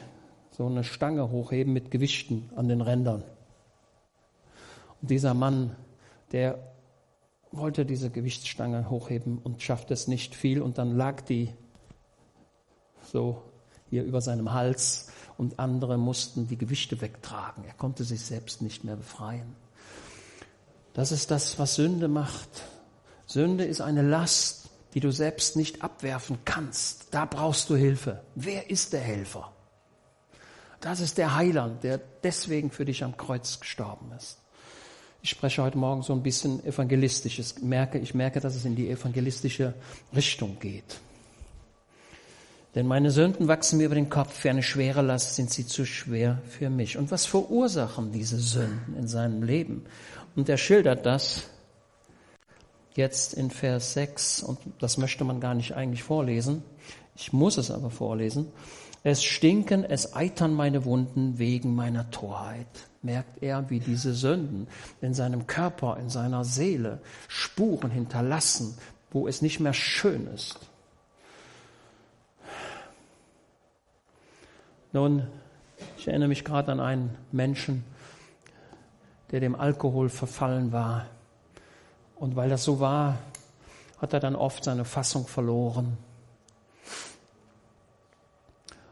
so eine Stange hochheben mit Gewichten an den Rändern. Und dieser Mann, der wollte diese Gewichtsstange hochheben und schafft es nicht viel und dann lag die so hier über seinem Hals und andere mussten die Gewichte wegtragen. Er konnte sich selbst nicht mehr befreien. Das ist das, was Sünde macht. Sünde ist eine Last, die du selbst nicht abwerfen kannst. Da brauchst du Hilfe. Wer ist der Helfer? Das ist der Heiland, der deswegen für dich am Kreuz gestorben ist. Ich spreche heute Morgen so ein bisschen evangelistisch. Ich merke, ich merke, dass es in die evangelistische Richtung geht. Denn meine Sünden wachsen mir über den Kopf, wie eine schwere Last sind sie zu schwer für mich. Und was verursachen diese Sünden in seinem Leben? Und er schildert das jetzt in Vers 6, und das möchte man gar nicht eigentlich vorlesen. Ich muss es aber vorlesen. Es stinken, es eitern meine Wunden wegen meiner Torheit. Merkt er, wie diese Sünden in seinem Körper, in seiner Seele Spuren hinterlassen, wo es nicht mehr schön ist. Nun, ich erinnere mich gerade an einen Menschen, der dem Alkohol verfallen war. Und weil das so war, hat er dann oft seine Fassung verloren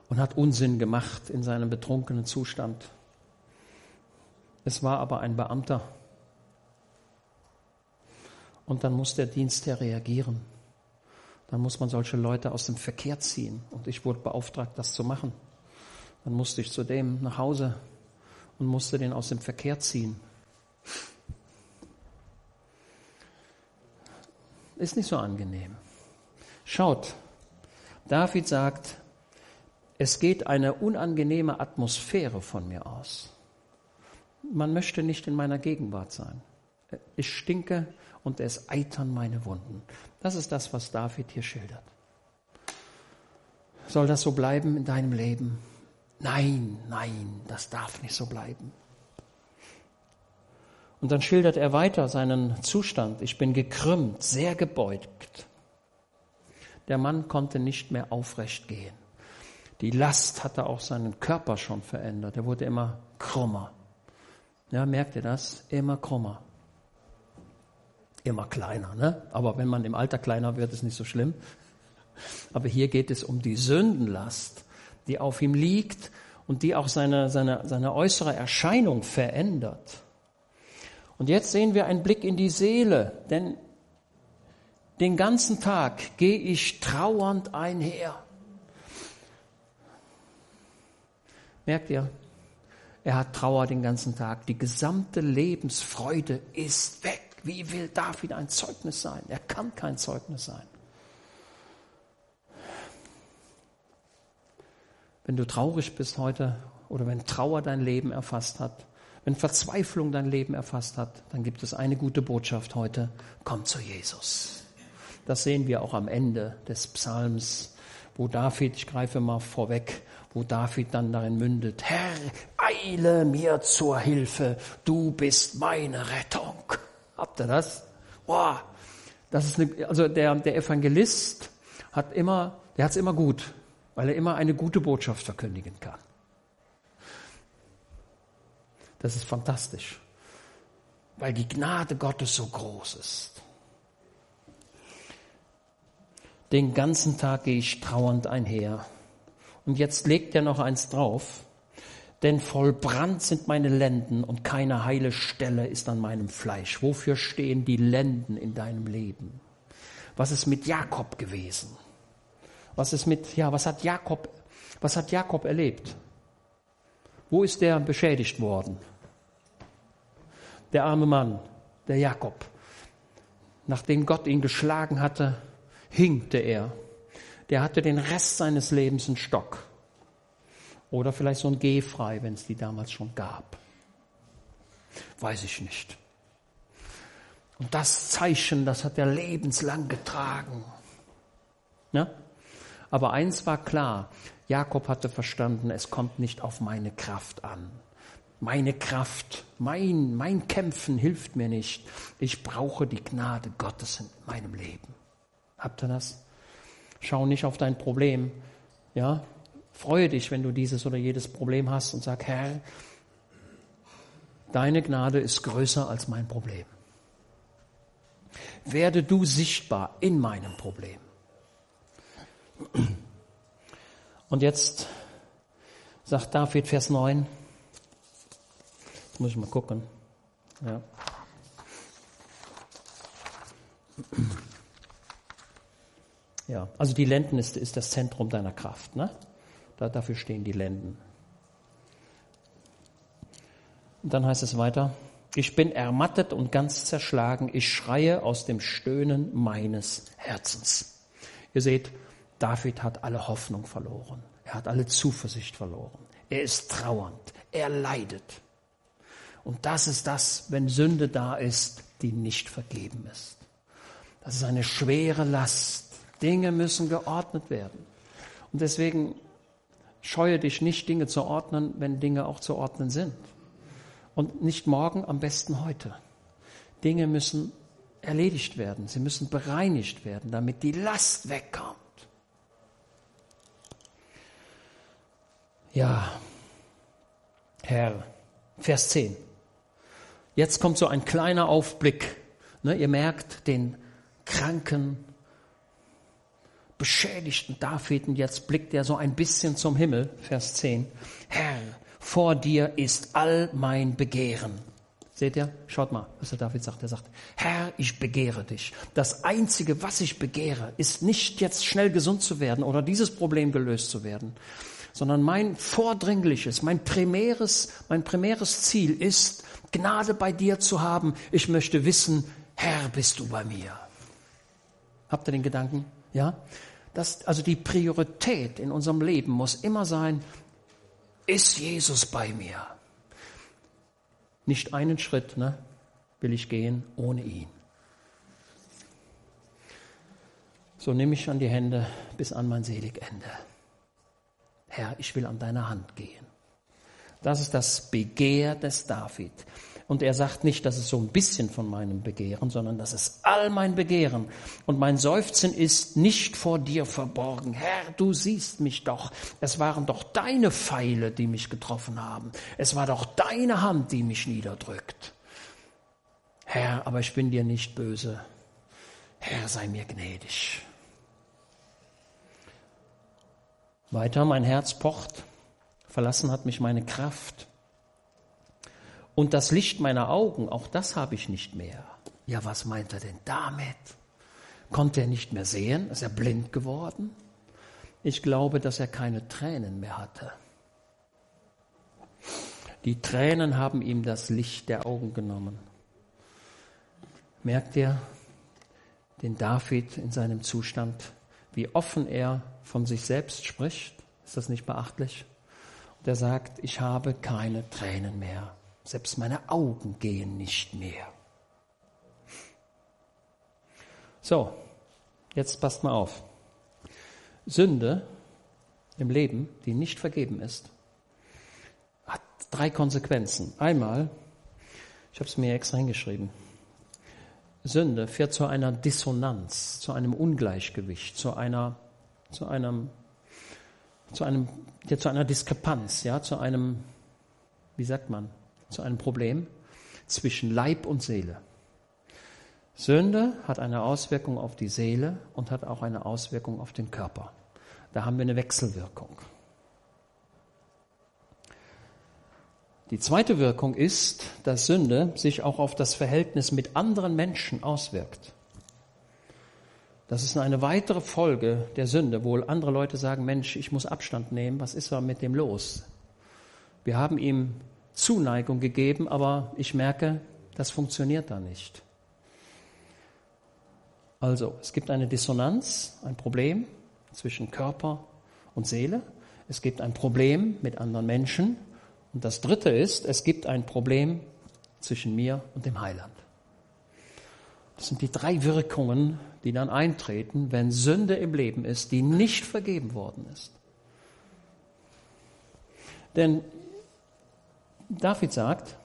und hat Unsinn gemacht in seinem betrunkenen Zustand. Es war aber ein Beamter. Und dann muss der Dienstherr reagieren. Dann muss man solche Leute aus dem Verkehr ziehen. Und ich wurde beauftragt, das zu machen. Dann musste ich zu dem nach Hause und musste den aus dem Verkehr ziehen. Ist nicht so angenehm. Schaut, David sagt, es geht eine unangenehme Atmosphäre von mir aus. Man möchte nicht in meiner Gegenwart sein. Ich stinke und es eitern meine Wunden. Das ist das, was David hier schildert. Soll das so bleiben in deinem Leben? Nein, nein, das darf nicht so bleiben. Und dann schildert er weiter seinen Zustand. Ich bin gekrümmt, sehr gebeugt. Der Mann konnte nicht mehr aufrecht gehen. Die Last hatte auch seinen Körper schon verändert. Er wurde immer krummer. Ja, merkt ihr das? Immer krummer. Immer kleiner, ne? Aber wenn man im Alter kleiner wird, ist nicht so schlimm. Aber hier geht es um die Sündenlast die auf ihm liegt und die auch seine, seine, seine äußere Erscheinung verändert. Und jetzt sehen wir einen Blick in die Seele, denn Den ganzen Tag gehe ich trauernd einher. Merkt ihr? Er hat Trauer den ganzen Tag. Die gesamte Lebensfreude ist weg. Wie will David ein Zeugnis sein? Er kann kein Zeugnis sein. Wenn du traurig bist heute oder wenn Trauer dein Leben erfasst hat, wenn Verzweiflung dein Leben erfasst hat, dann gibt es eine gute Botschaft heute. Komm zu Jesus. Das sehen wir auch am Ende des Psalms, wo David, ich greife mal vorweg, wo David dann darin mündet, Herr, eile mir zur Hilfe, du bist meine Rettung. Habt ihr das? Boah, das ist eine, also der, der Evangelist hat immer, der hat es immer gut, weil er immer eine gute Botschaft verkündigen kann. Das ist fantastisch, weil die Gnade Gottes so groß ist. Den ganzen Tag gehe ich trauernd einher. Und jetzt legt er noch eins drauf. Denn vollbrannt sind meine Lenden und keine heile Stelle ist an meinem Fleisch. Wofür stehen die Lenden in deinem Leben? Was ist mit Jakob gewesen? Was ist mit, ja, was hat Jakob, was hat Jakob erlebt? Wo ist der beschädigt worden? Der arme Mann, der Jakob. Nachdem Gott ihn geschlagen hatte, hinkte er. Der hatte den Rest seines Lebens einen Stock. Oder vielleicht so ein Gehfrei, wenn es die damals schon gab. Weiß ich nicht. Und das Zeichen, das hat er lebenslang getragen. Ja? Aber eins war klar, Jakob hatte verstanden, es kommt nicht auf meine Kraft an. Meine Kraft, mein, mein Kämpfen hilft mir nicht. Ich brauche die Gnade Gottes in meinem Leben. Habt ihr das? Schau nicht auf dein Problem. Ja? Freue dich, wenn du dieses oder jedes Problem hast und sag, Herr, deine Gnade ist größer als mein Problem. Werde du sichtbar in meinem Problem. Und jetzt sagt David Vers 9, jetzt muss ich mal gucken. Ja. Ja, also die Lenden ist, ist das Zentrum deiner Kraft. Ne? Da, dafür stehen die Lenden. Und dann heißt es weiter, ich bin ermattet und ganz zerschlagen, ich schreie aus dem Stöhnen meines Herzens. Ihr seht, David hat alle Hoffnung verloren. Er hat alle Zuversicht verloren. Er ist trauernd. Er leidet. Und das ist das, wenn Sünde da ist, die nicht vergeben ist. Das ist eine schwere Last, Dinge müssen geordnet werden. Und deswegen scheue dich nicht, Dinge zu ordnen, wenn Dinge auch zu ordnen sind. Und nicht morgen, am besten heute. Dinge müssen erledigt werden, sie müssen bereinigt werden, damit die Last wegkommt. Ja, Herr, Vers 10. Jetzt kommt so ein kleiner Aufblick. Ne, ihr merkt den kranken, beschädigten David, und jetzt blickt er so ein bisschen zum Himmel, Vers 10. Herr, vor dir ist all mein Begehren. Seht ihr? Schaut mal, was der David sagt. Er sagt, Herr, ich begehre dich. Das Einzige, was ich begehre, ist nicht jetzt schnell gesund zu werden oder dieses Problem gelöst zu werden, sondern mein vordringliches, mein primäres, mein primäres Ziel ist, Gnade bei dir zu haben. Ich möchte wissen, Herr, bist du bei mir. Habt ihr den Gedanken? Ja? Das, also die Priorität in unserem Leben muss immer sein, ist Jesus bei mir? Nicht einen Schritt ne, will ich gehen ohne ihn. So nehme ich an die Hände bis an mein Seligende. Herr, ich will an deiner Hand gehen. Das ist das Begehr des David. Und er sagt nicht, das ist so ein bisschen von meinem Begehren, sondern das ist all mein Begehren. Und mein Seufzen ist nicht vor dir verborgen. Herr, du siehst mich doch. Es waren doch deine Pfeile, die mich getroffen haben. Es war doch deine Hand, die mich niederdrückt. Herr, aber ich bin dir nicht böse. Herr, sei mir gnädig. Weiter, mein Herz pocht. Verlassen hat mich meine Kraft. Und das Licht meiner Augen, auch das habe ich nicht mehr. Ja, was meint er denn damit? Konnte er nicht mehr sehen? Ist er blind geworden? Ich glaube, dass er keine Tränen mehr hatte. Die Tränen haben ihm das Licht der Augen genommen. Merkt ihr den David in seinem Zustand, wie offen er von sich selbst spricht? Ist das nicht beachtlich? Und er sagt, ich habe keine Tränen mehr. Selbst meine Augen gehen nicht mehr. So, jetzt passt mal auf. Sünde im Leben, die nicht vergeben ist, hat drei Konsequenzen. Einmal, ich habe es mir extra hingeschrieben, Sünde führt zu einer Dissonanz, zu einem Ungleichgewicht, zu einer, zu einem, zu einem, ja, zu einer Diskrepanz, ja, zu einem, wie sagt man, zu einem Problem zwischen Leib und Seele. Sünde hat eine Auswirkung auf die Seele und hat auch eine Auswirkung auf den Körper. Da haben wir eine Wechselwirkung. Die zweite Wirkung ist, dass Sünde sich auch auf das Verhältnis mit anderen Menschen auswirkt. Das ist eine weitere Folge der Sünde, wo andere Leute sagen, Mensch, ich muss Abstand nehmen, was ist da mit dem los? Wir haben ihm Zuneigung gegeben, aber ich merke, das funktioniert da nicht. Also, es gibt eine Dissonanz, ein Problem zwischen Körper und Seele. Es gibt ein Problem mit anderen Menschen und das Dritte ist, es gibt ein Problem zwischen mir und dem Heiland. Das sind die drei Wirkungen, die dann eintreten, wenn Sünde im Leben ist, die nicht vergeben worden ist. Denn David sagt,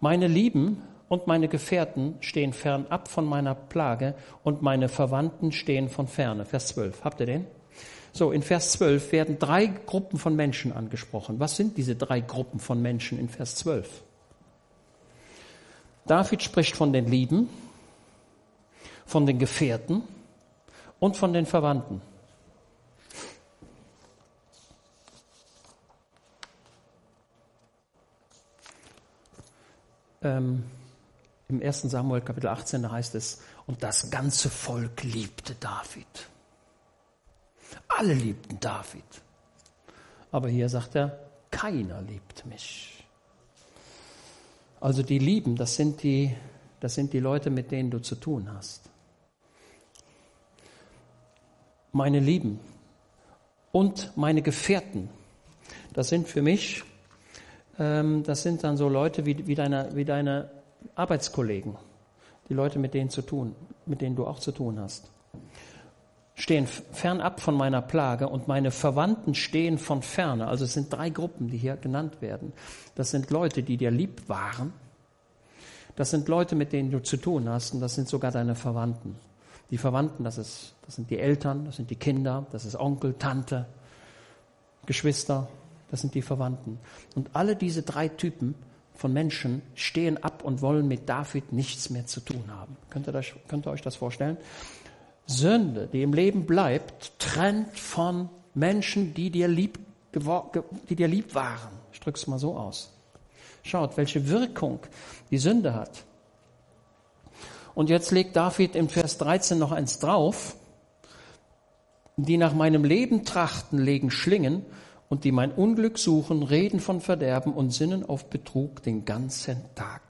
meine Lieben und meine Gefährten stehen fernab von meiner Plage und meine Verwandten stehen von ferne. Vers 12. Habt ihr den? So, in Vers 12 werden drei Gruppen von Menschen angesprochen. Was sind diese drei Gruppen von Menschen in Vers 12? David spricht von den Lieben, von den Gefährten und von den Verwandten. Ähm, Im 1. Samuel Kapitel 18 da heißt es, und das ganze Volk liebte David. Alle liebten David. Aber hier sagt er, keiner liebt mich. Also die Lieben, das sind die, das sind die Leute, mit denen du zu tun hast. Meine Lieben und meine Gefährten, das sind für mich, ähm, das sind dann so Leute wie, wie, deine, wie deine Arbeitskollegen, die Leute, mit denen zu tun, mit denen du auch zu tun hast stehen fernab von meiner Plage und meine Verwandten stehen von ferne. Also es sind drei Gruppen, die hier genannt werden. Das sind Leute, die dir lieb waren. Das sind Leute, mit denen du zu tun hast und das sind sogar deine Verwandten. Die Verwandten, das, ist, das sind die Eltern, das sind die Kinder, das ist Onkel, Tante, Geschwister, das sind die Verwandten. Und alle diese drei Typen von Menschen stehen ab und wollen mit David nichts mehr zu tun haben. Könnt ihr, das, könnt ihr euch das vorstellen? Sünde, die im Leben bleibt, trennt von Menschen, die dir lieb, die dir lieb waren. Ich drücke es mal so aus. Schaut, welche Wirkung die Sünde hat. Und jetzt legt David im Vers 13 noch eins drauf. Die nach meinem Leben trachten, legen Schlingen und die mein Unglück suchen, reden von Verderben und sinnen auf Betrug den ganzen Tag.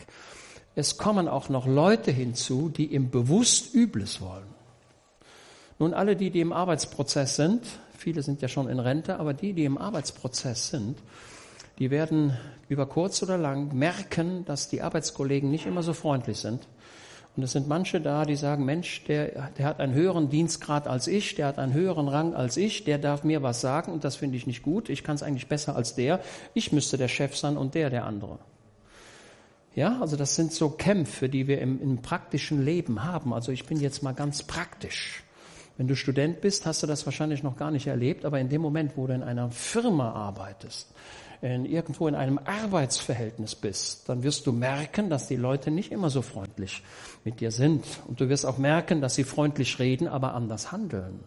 Es kommen auch noch Leute hinzu, die ihm bewusst Übles wollen. Nun, alle die, die im Arbeitsprozess sind, viele sind ja schon in Rente, aber die, die im Arbeitsprozess sind, die werden über kurz oder lang merken, dass die Arbeitskollegen nicht immer so freundlich sind. Und es sind manche da, die sagen, Mensch, der, der hat einen höheren Dienstgrad als ich, der hat einen höheren Rang als ich, der darf mir was sagen und das finde ich nicht gut. Ich kann es eigentlich besser als der. Ich müsste der Chef sein und der der andere. Ja, also das sind so Kämpfe, die wir im, im praktischen Leben haben. Also ich bin jetzt mal ganz praktisch. Wenn du Student bist, hast du das wahrscheinlich noch gar nicht erlebt, aber in dem Moment, wo du in einer Firma arbeitest, in, irgendwo in einem Arbeitsverhältnis bist, dann wirst du merken, dass die Leute nicht immer so freundlich mit dir sind. Und du wirst auch merken, dass sie freundlich reden, aber anders handeln.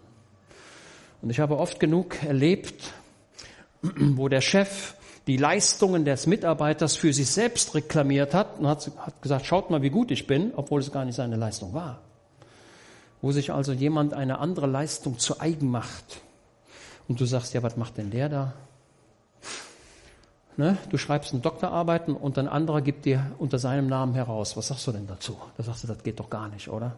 Und ich habe oft genug erlebt, wo der Chef die Leistungen des Mitarbeiters für sich selbst reklamiert hat und hat, hat gesagt, schaut mal, wie gut ich bin, obwohl es gar nicht seine Leistung war. wo sich also jemand eine andere Leistung zu eigen macht. Und du sagst, ja, was macht denn der da? Ne? Du schreibst eine Doktorarbeit und ein anderer gibt dir unter seinem Namen heraus. Was sagst du denn dazu? Da sagst du, das geht doch gar nicht, oder?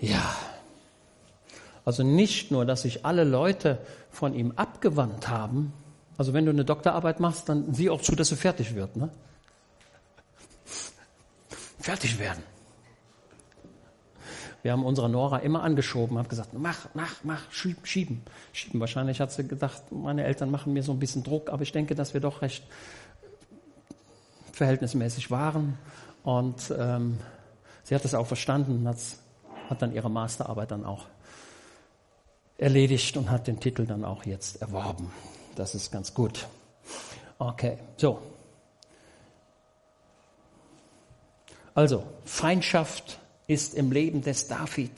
Ja. Also nicht nur, dass sich alle Leute von ihm abgewandt haben. Also wenn du eine Doktorarbeit machst, dann sieh auch zu, dass sie fertig wird. Ne? Fertig werden. Wir haben unsere Nora immer angeschoben, haben gesagt, mach, mach, mach, schieben, schieben, schieben. Wahrscheinlich hat sie gedacht, meine Eltern machen mir so ein bisschen Druck, aber ich denke, dass wir doch recht verhältnismäßig waren. Und ähm, sie hat es auch verstanden, hat, hat dann ihre Masterarbeit dann auch erledigt und hat den Titel dann auch jetzt erworben. Das ist ganz gut. Okay, so. Also, Feindschaft ist im Leben des David.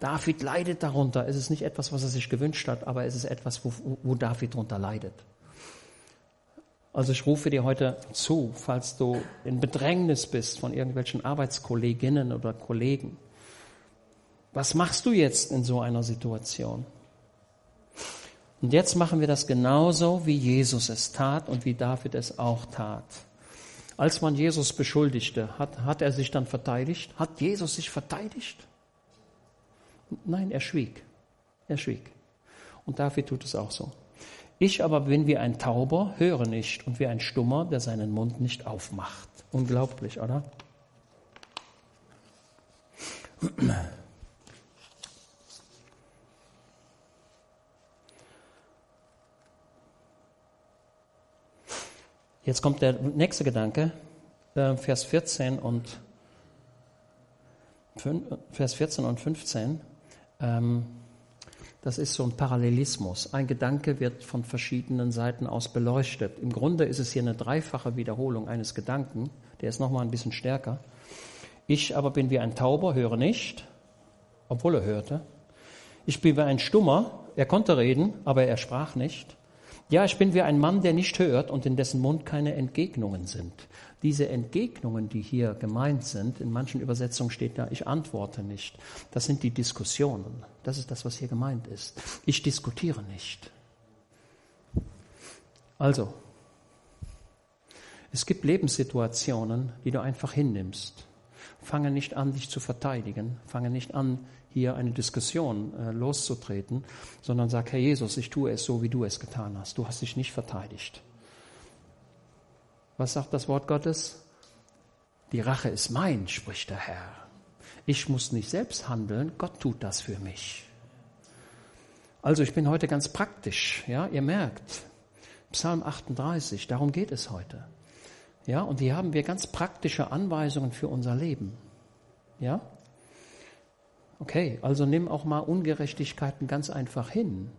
David leidet darunter. Es ist nicht etwas, was er sich gewünscht hat, aber es ist etwas, wo, wo David darunter leidet. Also ich rufe dir heute zu, falls du in Bedrängnis bist von irgendwelchen Arbeitskolleginnen oder Kollegen. Was machst du jetzt in so einer Situation? Und jetzt machen wir das genauso, wie Jesus es tat und wie David es auch tat. Als man Jesus beschuldigte, hat, hat er sich dann verteidigt? Hat Jesus sich verteidigt? Nein, er schwieg. Er schwieg. Und David tut es auch so. Ich aber bin wie ein Tauber, höre nicht, und wie ein Stummer, der seinen Mund nicht aufmacht. Unglaublich, oder? Jetzt kommt der nächste Gedanke, äh, Vers 14 und, Vers 14 und 15. Ähm, das ist so ein Parallelismus. Ein Gedanke wird von verschiedenen Seiten aus beleuchtet. Im Grunde ist es hier eine dreifache Wiederholung eines Gedanken. Der ist nochmal ein bisschen stärker. Ich aber bin wie ein Tauber, höre nicht, obwohl er hörte. Ich bin wie ein Stummer, er konnte reden, aber er sprach nicht. Ja, ich bin wie ein Mann, der nicht hört und in dessen Mund keine Entgegnungen sind. Diese Entgegnungen, die hier gemeint sind, in manchen Übersetzungen steht da, ich antworte nicht. Das sind die Diskussionen. Das ist das, was hier gemeint ist. Ich diskutiere nicht. Also, es gibt Lebenssituationen, die du einfach hinnimmst. Fange nicht an, dich zu verteidigen. Fange nicht an, hier eine Diskussion äh, loszutreten, sondern sag, Herr Jesus, ich tue es so, wie du es getan hast. Du hast dich nicht verteidigt. Was sagt das Wort Gottes? Die Rache ist mein, spricht der Herr. Ich muss nicht selbst handeln, Gott tut das für mich. Also ich bin heute ganz praktisch, ja, ihr merkt, Psalm 38, darum geht es heute. Ja, und hier haben wir ganz praktische Anweisungen für unser Leben. Ja? Okay, also nimm auch mal Ungerechtigkeiten ganz einfach hin.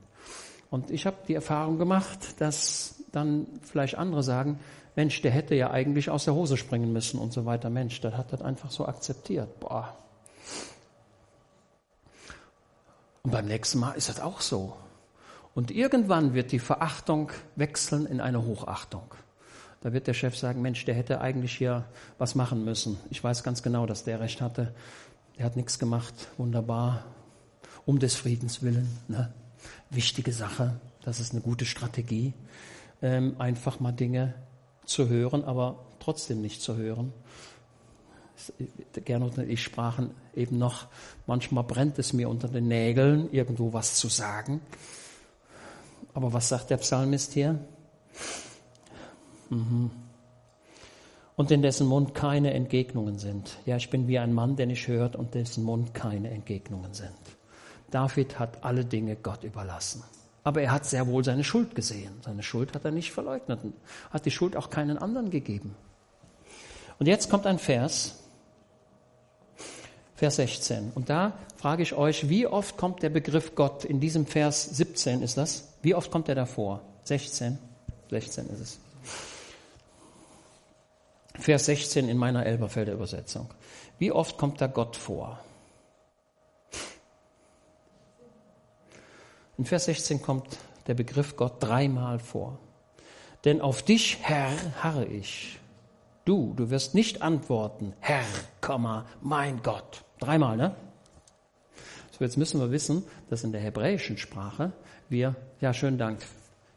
Und ich habe die Erfahrung gemacht, dass dann vielleicht andere sagen, Mensch, der hätte ja eigentlich aus der Hose springen müssen und so weiter. Mensch, der hat das einfach so akzeptiert. Boah. Und beim nächsten Mal ist das auch so. Und irgendwann wird die Verachtung wechseln in eine Hochachtung. Da wird der Chef sagen, Mensch, der hätte eigentlich hier was machen müssen. Ich weiß ganz genau, dass der recht hatte. Er hat nichts gemacht, wunderbar, um des Friedens willen. Ne? Wichtige Sache, das ist eine gute Strategie, ähm, einfach mal Dinge zu hören, aber trotzdem nicht zu hören. Gernot und ich sprachen eben noch, manchmal brennt es mir unter den Nägeln, irgendwo was zu sagen. Aber was sagt der Psalmist hier? Mhm und in dessen Mund keine Entgegnungen sind. Ja, ich bin wie ein Mann, der nicht hört und dessen Mund keine Entgegnungen sind. David hat alle Dinge Gott überlassen. Aber er hat sehr wohl seine Schuld gesehen. Seine Schuld hat er nicht verleugnet, hat die Schuld auch keinen anderen gegeben. Und jetzt kommt ein Vers, Vers 16. Und da frage ich euch, wie oft kommt der Begriff Gott in diesem Vers 17 ist das? Wie oft kommt er davor? 16? 16 ist es. Vers 16 in meiner Elberfelder Übersetzung. Wie oft kommt da Gott vor? In Vers 16 kommt der Begriff Gott dreimal vor. Denn auf dich, Herr, harre ich. du, du wirst nicht antworten, Herr, mein Gott. Dreimal, ne? So, jetzt müssen wir wissen, dass in der hebräischen Sprache wir, ja, schönen Dank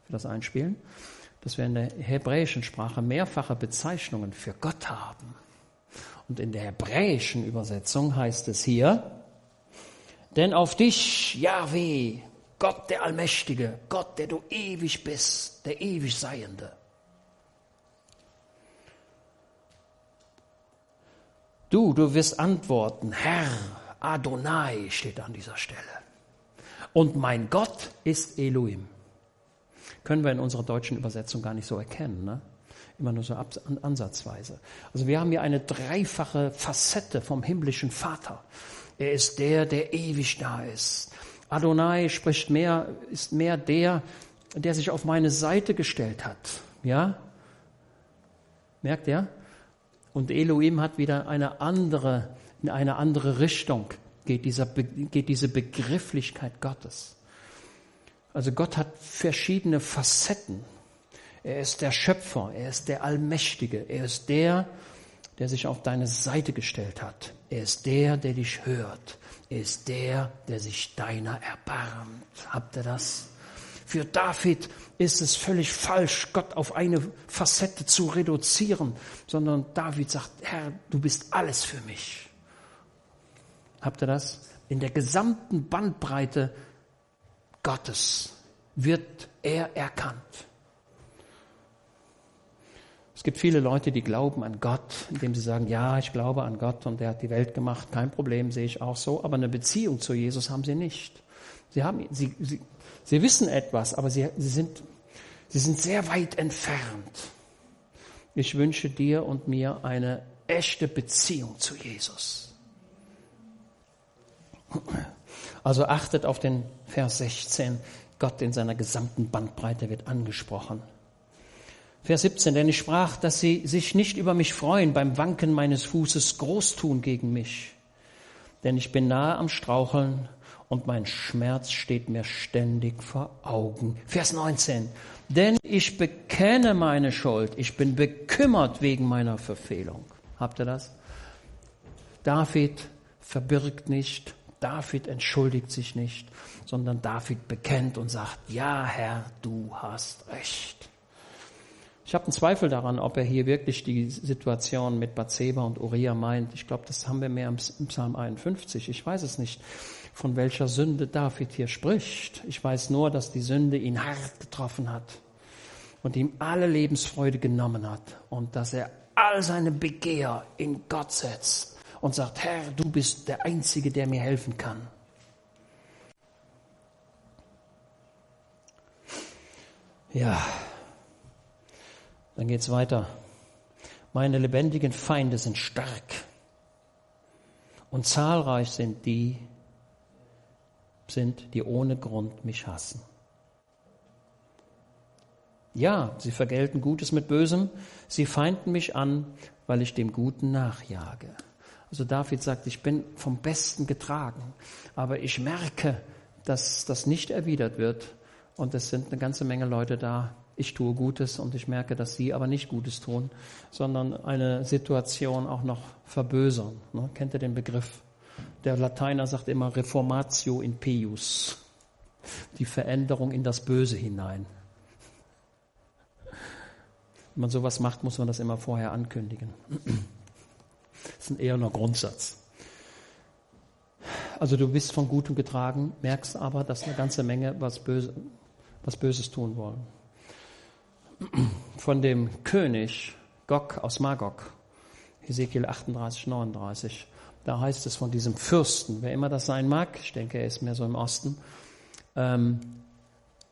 für das Einspielen, dass wir in der hebräischen Sprache mehrfache Bezeichnungen für Gott haben. Und in der hebräischen Übersetzung heißt es hier, denn auf dich, Yahweh, Gott der Allmächtige, Gott, der du ewig bist, der ewig Seiende. Du, du wirst antworten, Herr, Adonai steht an dieser Stelle. Und mein Gott ist Elohim. Können wir in unserer deutschen Übersetzung gar nicht so erkennen, ne? Immer nur so ansatzweise. Also wir haben hier eine dreifache Facette vom himmlischen Vater. Er ist der, der ewig da ist. Adonai spricht mehr, ist mehr der, der sich auf meine Seite gestellt hat. Ja? Merkt ihr? Und Elohim hat wieder eine andere, in eine andere Richtung geht, dieser, geht diese Begrifflichkeit Gottes. Also Gott hat verschiedene Facetten. Er ist der Schöpfer, er ist der Allmächtige, er ist der, der sich auf deine Seite gestellt hat. Er ist der, der dich hört. Er ist der, der sich deiner erbarmt. Habt ihr das? Für David ist es völlig falsch, Gott auf eine Facette zu reduzieren, sondern David sagt, Herr, du bist alles für mich. Habt ihr das? In der gesamten Bandbreite Gottes wird er erkannt. Es gibt viele Leute, die glauben an Gott, indem sie sagen, ja, ich glaube an Gott und er hat die Welt gemacht, kein Problem, sehe ich auch so, aber eine Beziehung zu Jesus haben sie nicht. Sie, haben, sie, sie, sie wissen etwas, aber sie, sie, sind, sie sind sehr weit entfernt. Ich wünsche dir und mir eine echte Beziehung zu Jesus. Also achtet auf den Vers 16. Gott in seiner gesamten Bandbreite wird angesprochen. Vers 17, denn ich sprach, dass sie sich nicht über mich freuen, beim Wanken meines Fußes groß tun gegen mich. Denn ich bin nahe am Straucheln und mein Schmerz steht mir ständig vor Augen. Vers 19, denn ich bekenne meine Schuld, ich bin bekümmert wegen meiner Verfehlung. Habt ihr das? David verbirgt nicht, David entschuldigt sich nicht, sondern David bekennt und sagt, ja Herr, du hast recht. Ich habe einen Zweifel daran, ob er hier wirklich die Situation mit Bathseba und Uriah meint. Ich glaube, das haben wir mehr im Psalm 51. Ich weiß es nicht, von welcher Sünde David hier spricht. Ich weiß nur, dass die Sünde ihn hart getroffen hat und ihm alle Lebensfreude genommen hat und dass er all seine Begehr in Gott setzt und sagt, Herr, du bist der Einzige, der mir helfen kann. Ja, dann geht es weiter. Meine lebendigen Feinde sind stark und zahlreich sind die, sind, die ohne Grund mich hassen. Ja, sie vergelten Gutes mit Bösem, sie feinden mich an, weil ich dem Guten nachjage. Also David sagt, ich bin vom Besten getragen, aber ich merke, dass das nicht erwidert wird und es sind eine ganze Menge Leute da, ich tue Gutes und ich merke, dass sie aber nicht Gutes tun, sondern eine Situation auch noch verbösern. Ne? Kennt ihr den Begriff? Der Lateiner sagt immer Reformatio in peius, die Veränderung in das Böse hinein. Wenn man sowas macht, muss man das immer vorher ankündigen. Das ist eher nur Grundsatz. Also du bist von Gutem getragen, merkst aber, dass eine ganze Menge was, Böse, was Böses tun wollen von dem König Gog aus Magog, Ezekiel 38, 39. Da heißt es von diesem Fürsten, wer immer das sein mag, ich denke, er ist mehr so im Osten, ähm,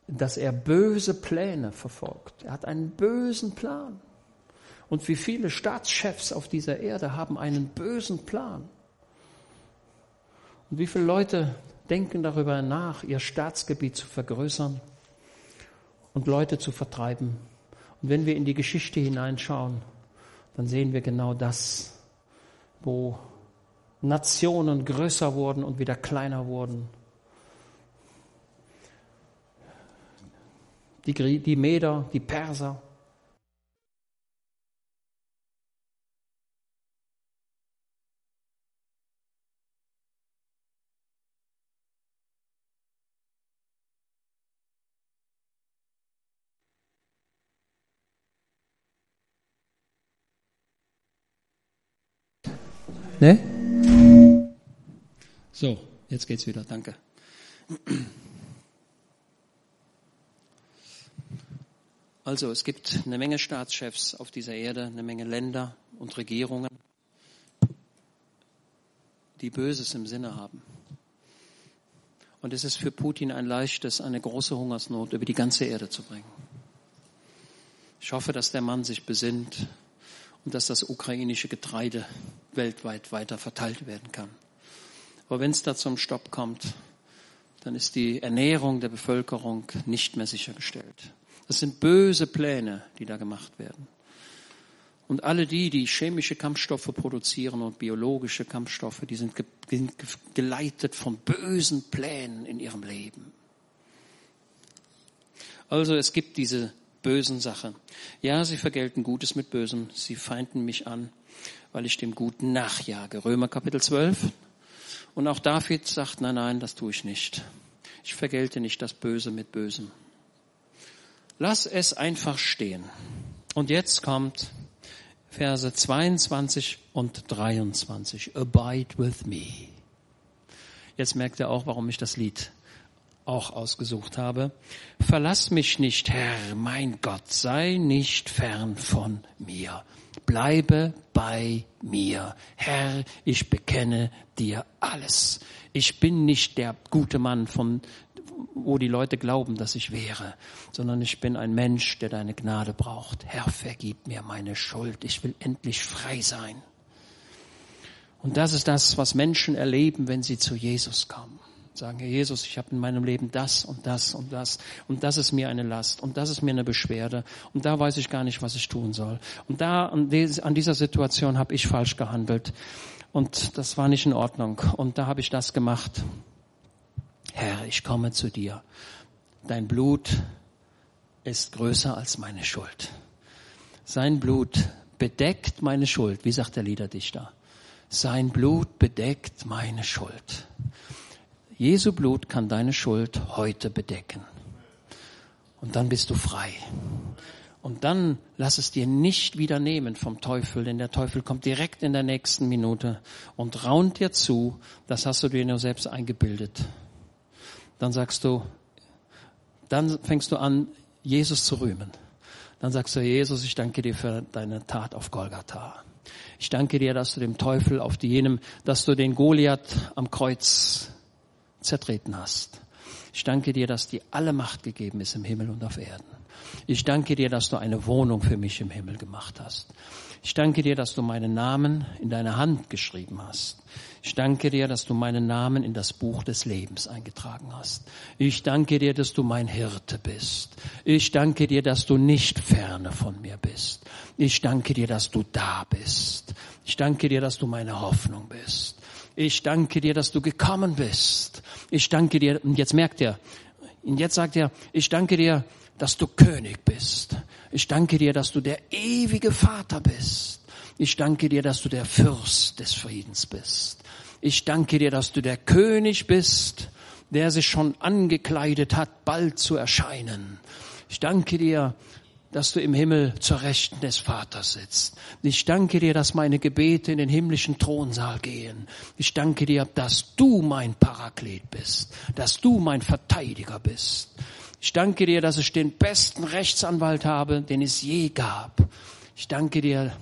dass er böse Pläne verfolgt. Er hat einen bösen Plan. Und wie viele Staatschefs auf dieser Erde haben einen bösen Plan? Und wie viele Leute denken darüber nach, ihr Staatsgebiet zu vergrößern und Leute zu vertreiben? Und wenn wir in die Geschichte hineinschauen, dann sehen wir genau das, wo Nationen größer wurden und wieder kleiner wurden. Die, die Meder, die Perser, Ne? So, jetzt geht's wieder. Danke. Also es gibt eine Menge Staatschefs auf dieser Erde, eine Menge Länder und Regierungen, die Böses im Sinne haben. Und es ist für Putin ein leichtes, eine große Hungersnot über die ganze Erde zu bringen. Ich hoffe, dass der Mann sich besinnt und dass das ukrainische Getreide weltweit weiter verteilt werden kann. Aber wenn es da zum Stopp kommt, dann ist die Ernährung der Bevölkerung nicht mehr sichergestellt. Das sind böse Pläne, die da gemacht werden. Und alle die, die chemische Kampfstoffe produzieren und biologische Kampfstoffe, die sind geleitet von bösen Plänen in ihrem Leben. Also es gibt diese bösen Sachen. Ja, sie vergelten Gutes mit Bösem. Sie feinden mich an, weil ich dem Guten nachjage. Römer Kapitel 12. Und auch David sagt, nein, nein, das tue ich nicht. Ich vergelte nicht das Böse mit Bösem. Lass es einfach stehen. Und jetzt kommt Verse 22 und 23. Abide with me. Jetzt merkt ihr auch, warum ich das Lied auch ausgesucht habe. Verlass mich nicht, Herr, mein Gott, sei nicht fern von mir. Bleibe bei mir. Herr, ich bekenne dir alles. Ich bin nicht der gute Mann von wo die Leute glauben, dass ich wäre, sondern ich bin ein Mensch, der deine Gnade braucht. Herr, vergib mir meine Schuld. Ich will endlich frei sein. Und das ist das, was Menschen erleben, wenn sie zu Jesus kommen. Sagen, Herr Jesus, ich habe in meinem Leben das und das und das und das ist mir eine Last und das ist mir eine Beschwerde und da weiß ich gar nicht, was ich tun soll. Und da an dieser Situation habe ich falsch gehandelt und das war nicht in Ordnung und da habe ich das gemacht Herr, ich komme zu dir. Dein Blut ist größer als meine Schuld. Sein Blut bedeckt meine Schuld. Wie sagt der Liederdichter? Sein Blut bedeckt meine Schuld. Jesu Blut kann deine Schuld heute bedecken. Und dann bist du frei. Und dann lass es dir nicht wieder nehmen vom Teufel, denn der Teufel kommt direkt in der nächsten Minute und raunt dir zu. Das hast du dir nur selbst eingebildet dann sagst du, dann fängst du an, Jesus zu rühmen. Dann sagst du, Jesus, ich danke dir für deine Tat auf Golgatha. Ich danke dir, dass du dem Teufel auf jenem, dass du den Goliath am Kreuz zertreten hast. Ich danke dir, dass dir alle Macht gegeben ist im Himmel und auf Erden. Ich danke dir, dass du eine Wohnung für mich im Himmel gemacht hast. Ich danke dir, dass du meinen Namen in deine Hand geschrieben hast. Ich danke dir, dass du meinen Namen in das Buch des Lebens eingetragen hast. Ich danke dir, dass du mein Hirte bist. Ich danke dir, dass du nicht ferne von mir bist. Ich danke dir, dass du da bist. Ich danke dir, dass du meine Hoffnung bist. Ich danke dir, dass du gekommen bist. Ich danke dir, und jetzt merkt er, und jetzt sagt er, ich danke dir, dass du König bist. Ich danke dir, dass du der ewige Vater bist. Ich danke dir, dass du der Fürst des Friedens bist. Ich danke dir, dass du der König bist, der sich schon angekleidet hat, bald zu erscheinen. Ich danke dir, dass du im Himmel zur Rechten des Vaters sitzt. Ich danke dir, dass meine Gebete in den himmlischen Thronsaal gehen. Ich danke dir, dass du mein Paraklet bist, dass du mein Verteidiger bist. Ich danke dir, dass ich den besten Rechtsanwalt habe, den es je gab. Ich danke dir,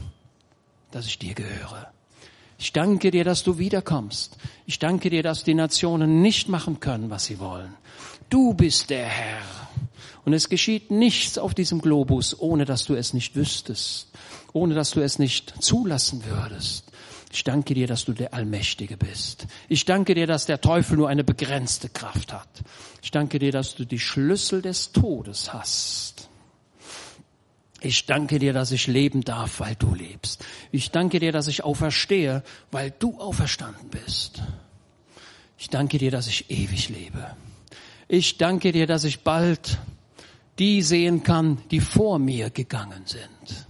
dass ich dir gehöre. Ich danke dir, dass du wiederkommst. Ich danke dir, dass die Nationen nicht machen können, was sie wollen. Du bist der Herr. Und es geschieht nichts auf diesem Globus, ohne dass du es nicht wüsstest, ohne dass du es nicht zulassen würdest. Ich danke dir, dass du der Allmächtige bist. Ich danke dir, dass der Teufel nur eine begrenzte Kraft hat. Ich danke dir, dass du die Schlüssel des Todes hast. Ich danke dir, dass ich leben darf, weil du lebst. Ich danke dir, dass ich auferstehe, weil du auferstanden bist. Ich danke dir, dass ich ewig lebe. Ich danke dir, dass ich bald die sehen kann, die vor mir gegangen sind.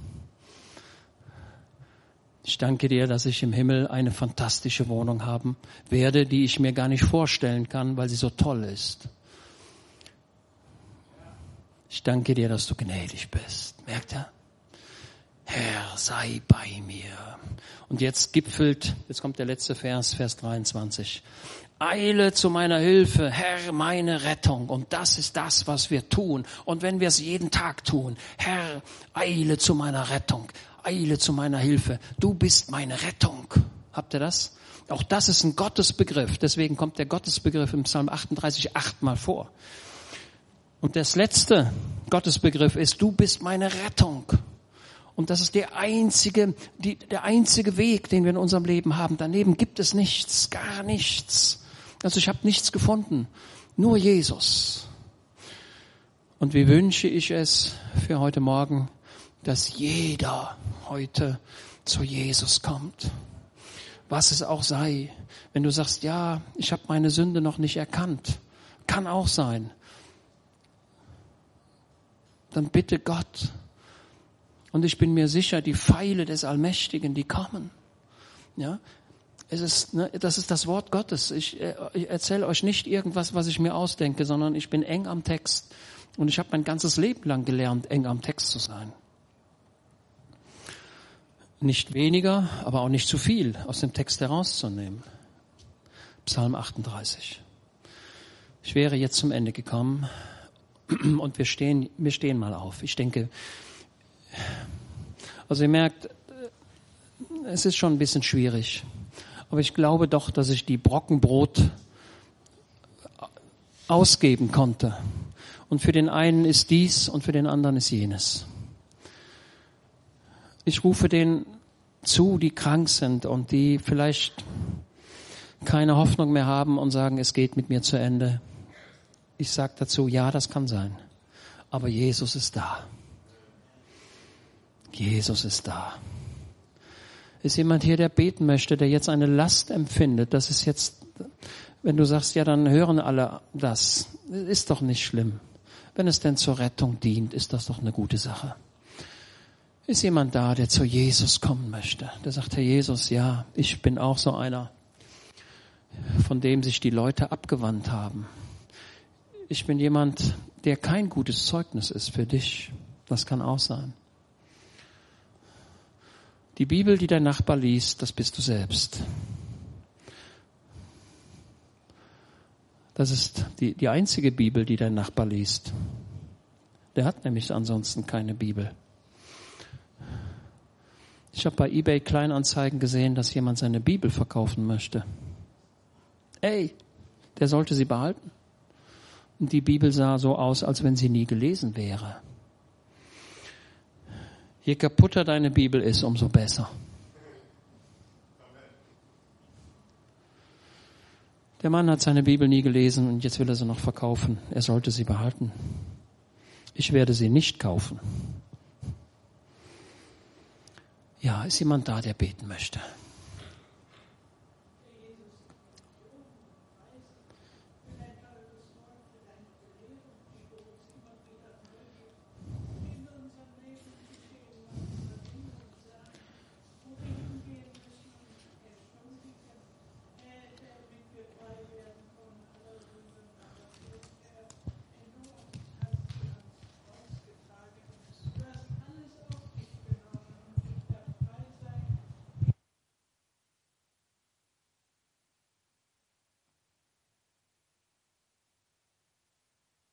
Ich danke dir, dass ich im Himmel eine fantastische Wohnung haben werde, die ich mir gar nicht vorstellen kann, weil sie so toll ist. Ich danke dir, dass du gnädig bist. Merkt ihr? Herr, sei bei mir. Und jetzt gipfelt, jetzt kommt der letzte Vers, Vers 23. Eile zu meiner Hilfe, Herr, meine Rettung. Und das ist das, was wir tun. Und wenn wir es jeden Tag tun, Herr, eile zu meiner Rettung, eile zu meiner Hilfe. Du bist meine Rettung. Habt ihr das? Auch das ist ein Gottesbegriff. Deswegen kommt der Gottesbegriff im Psalm 38 achtmal vor. Und das letzte Gottesbegriff ist, du bist meine Rettung. Und das ist der einzige, die, der einzige Weg, den wir in unserem Leben haben. Daneben gibt es nichts, gar nichts. Also ich habe nichts gefunden, nur Jesus. Und wie wünsche ich es für heute Morgen, dass jeder heute zu Jesus kommt. Was es auch sei. Wenn du sagst, ja, ich habe meine Sünde noch nicht erkannt, kann auch sein. Dann bitte Gott. Und ich bin mir sicher, die Pfeile des Allmächtigen, die kommen. Ja, es ist, ne, das ist das Wort Gottes. Ich, äh, ich erzähle euch nicht irgendwas, was ich mir ausdenke, sondern ich bin eng am Text. Und ich habe mein ganzes Leben lang gelernt, eng am Text zu sein. Nicht weniger, aber auch nicht zu viel aus dem Text herauszunehmen. Psalm 38. Ich wäre jetzt zum Ende gekommen und wir stehen, wir stehen mal auf. Ich denke, also ihr merkt, es ist schon ein bisschen schwierig. Aber ich glaube doch, dass ich die Brockenbrot ausgeben konnte. Und für den einen ist dies und für den anderen ist jenes. Ich rufe denen zu, die krank sind und die vielleicht keine Hoffnung mehr haben und sagen, es geht mit mir zu Ende. Ich sage dazu, ja, das kann sein. Aber Jesus ist da. Jesus ist da. Ist jemand hier, der beten möchte, der jetzt eine Last empfindet? Das ist jetzt, wenn du sagst, ja, dann hören alle das. Ist doch nicht schlimm. Wenn es denn zur Rettung dient, ist das doch eine gute Sache. Ist jemand da, der zu Jesus kommen möchte? Der sagt, Herr Jesus, ja, ich bin auch so einer, von dem sich die Leute abgewandt haben. Ich bin jemand, der kein gutes Zeugnis ist für dich. Das kann auch sein. Die Bibel, die dein Nachbar liest, das bist du selbst. Das ist die, die einzige Bibel, die dein Nachbar liest. Der hat nämlich ansonsten keine Bibel. Ich habe bei eBay Kleinanzeigen gesehen, dass jemand seine Bibel verkaufen möchte. Ey, der sollte sie behalten. Und die Bibel sah so aus, als wenn sie nie gelesen wäre. Je kaputter deine Bibel ist, umso besser. Der Mann hat seine Bibel nie gelesen und jetzt will er sie noch verkaufen. Er sollte sie behalten. Ich werde sie nicht kaufen. Ja, ist jemand da, der beten möchte?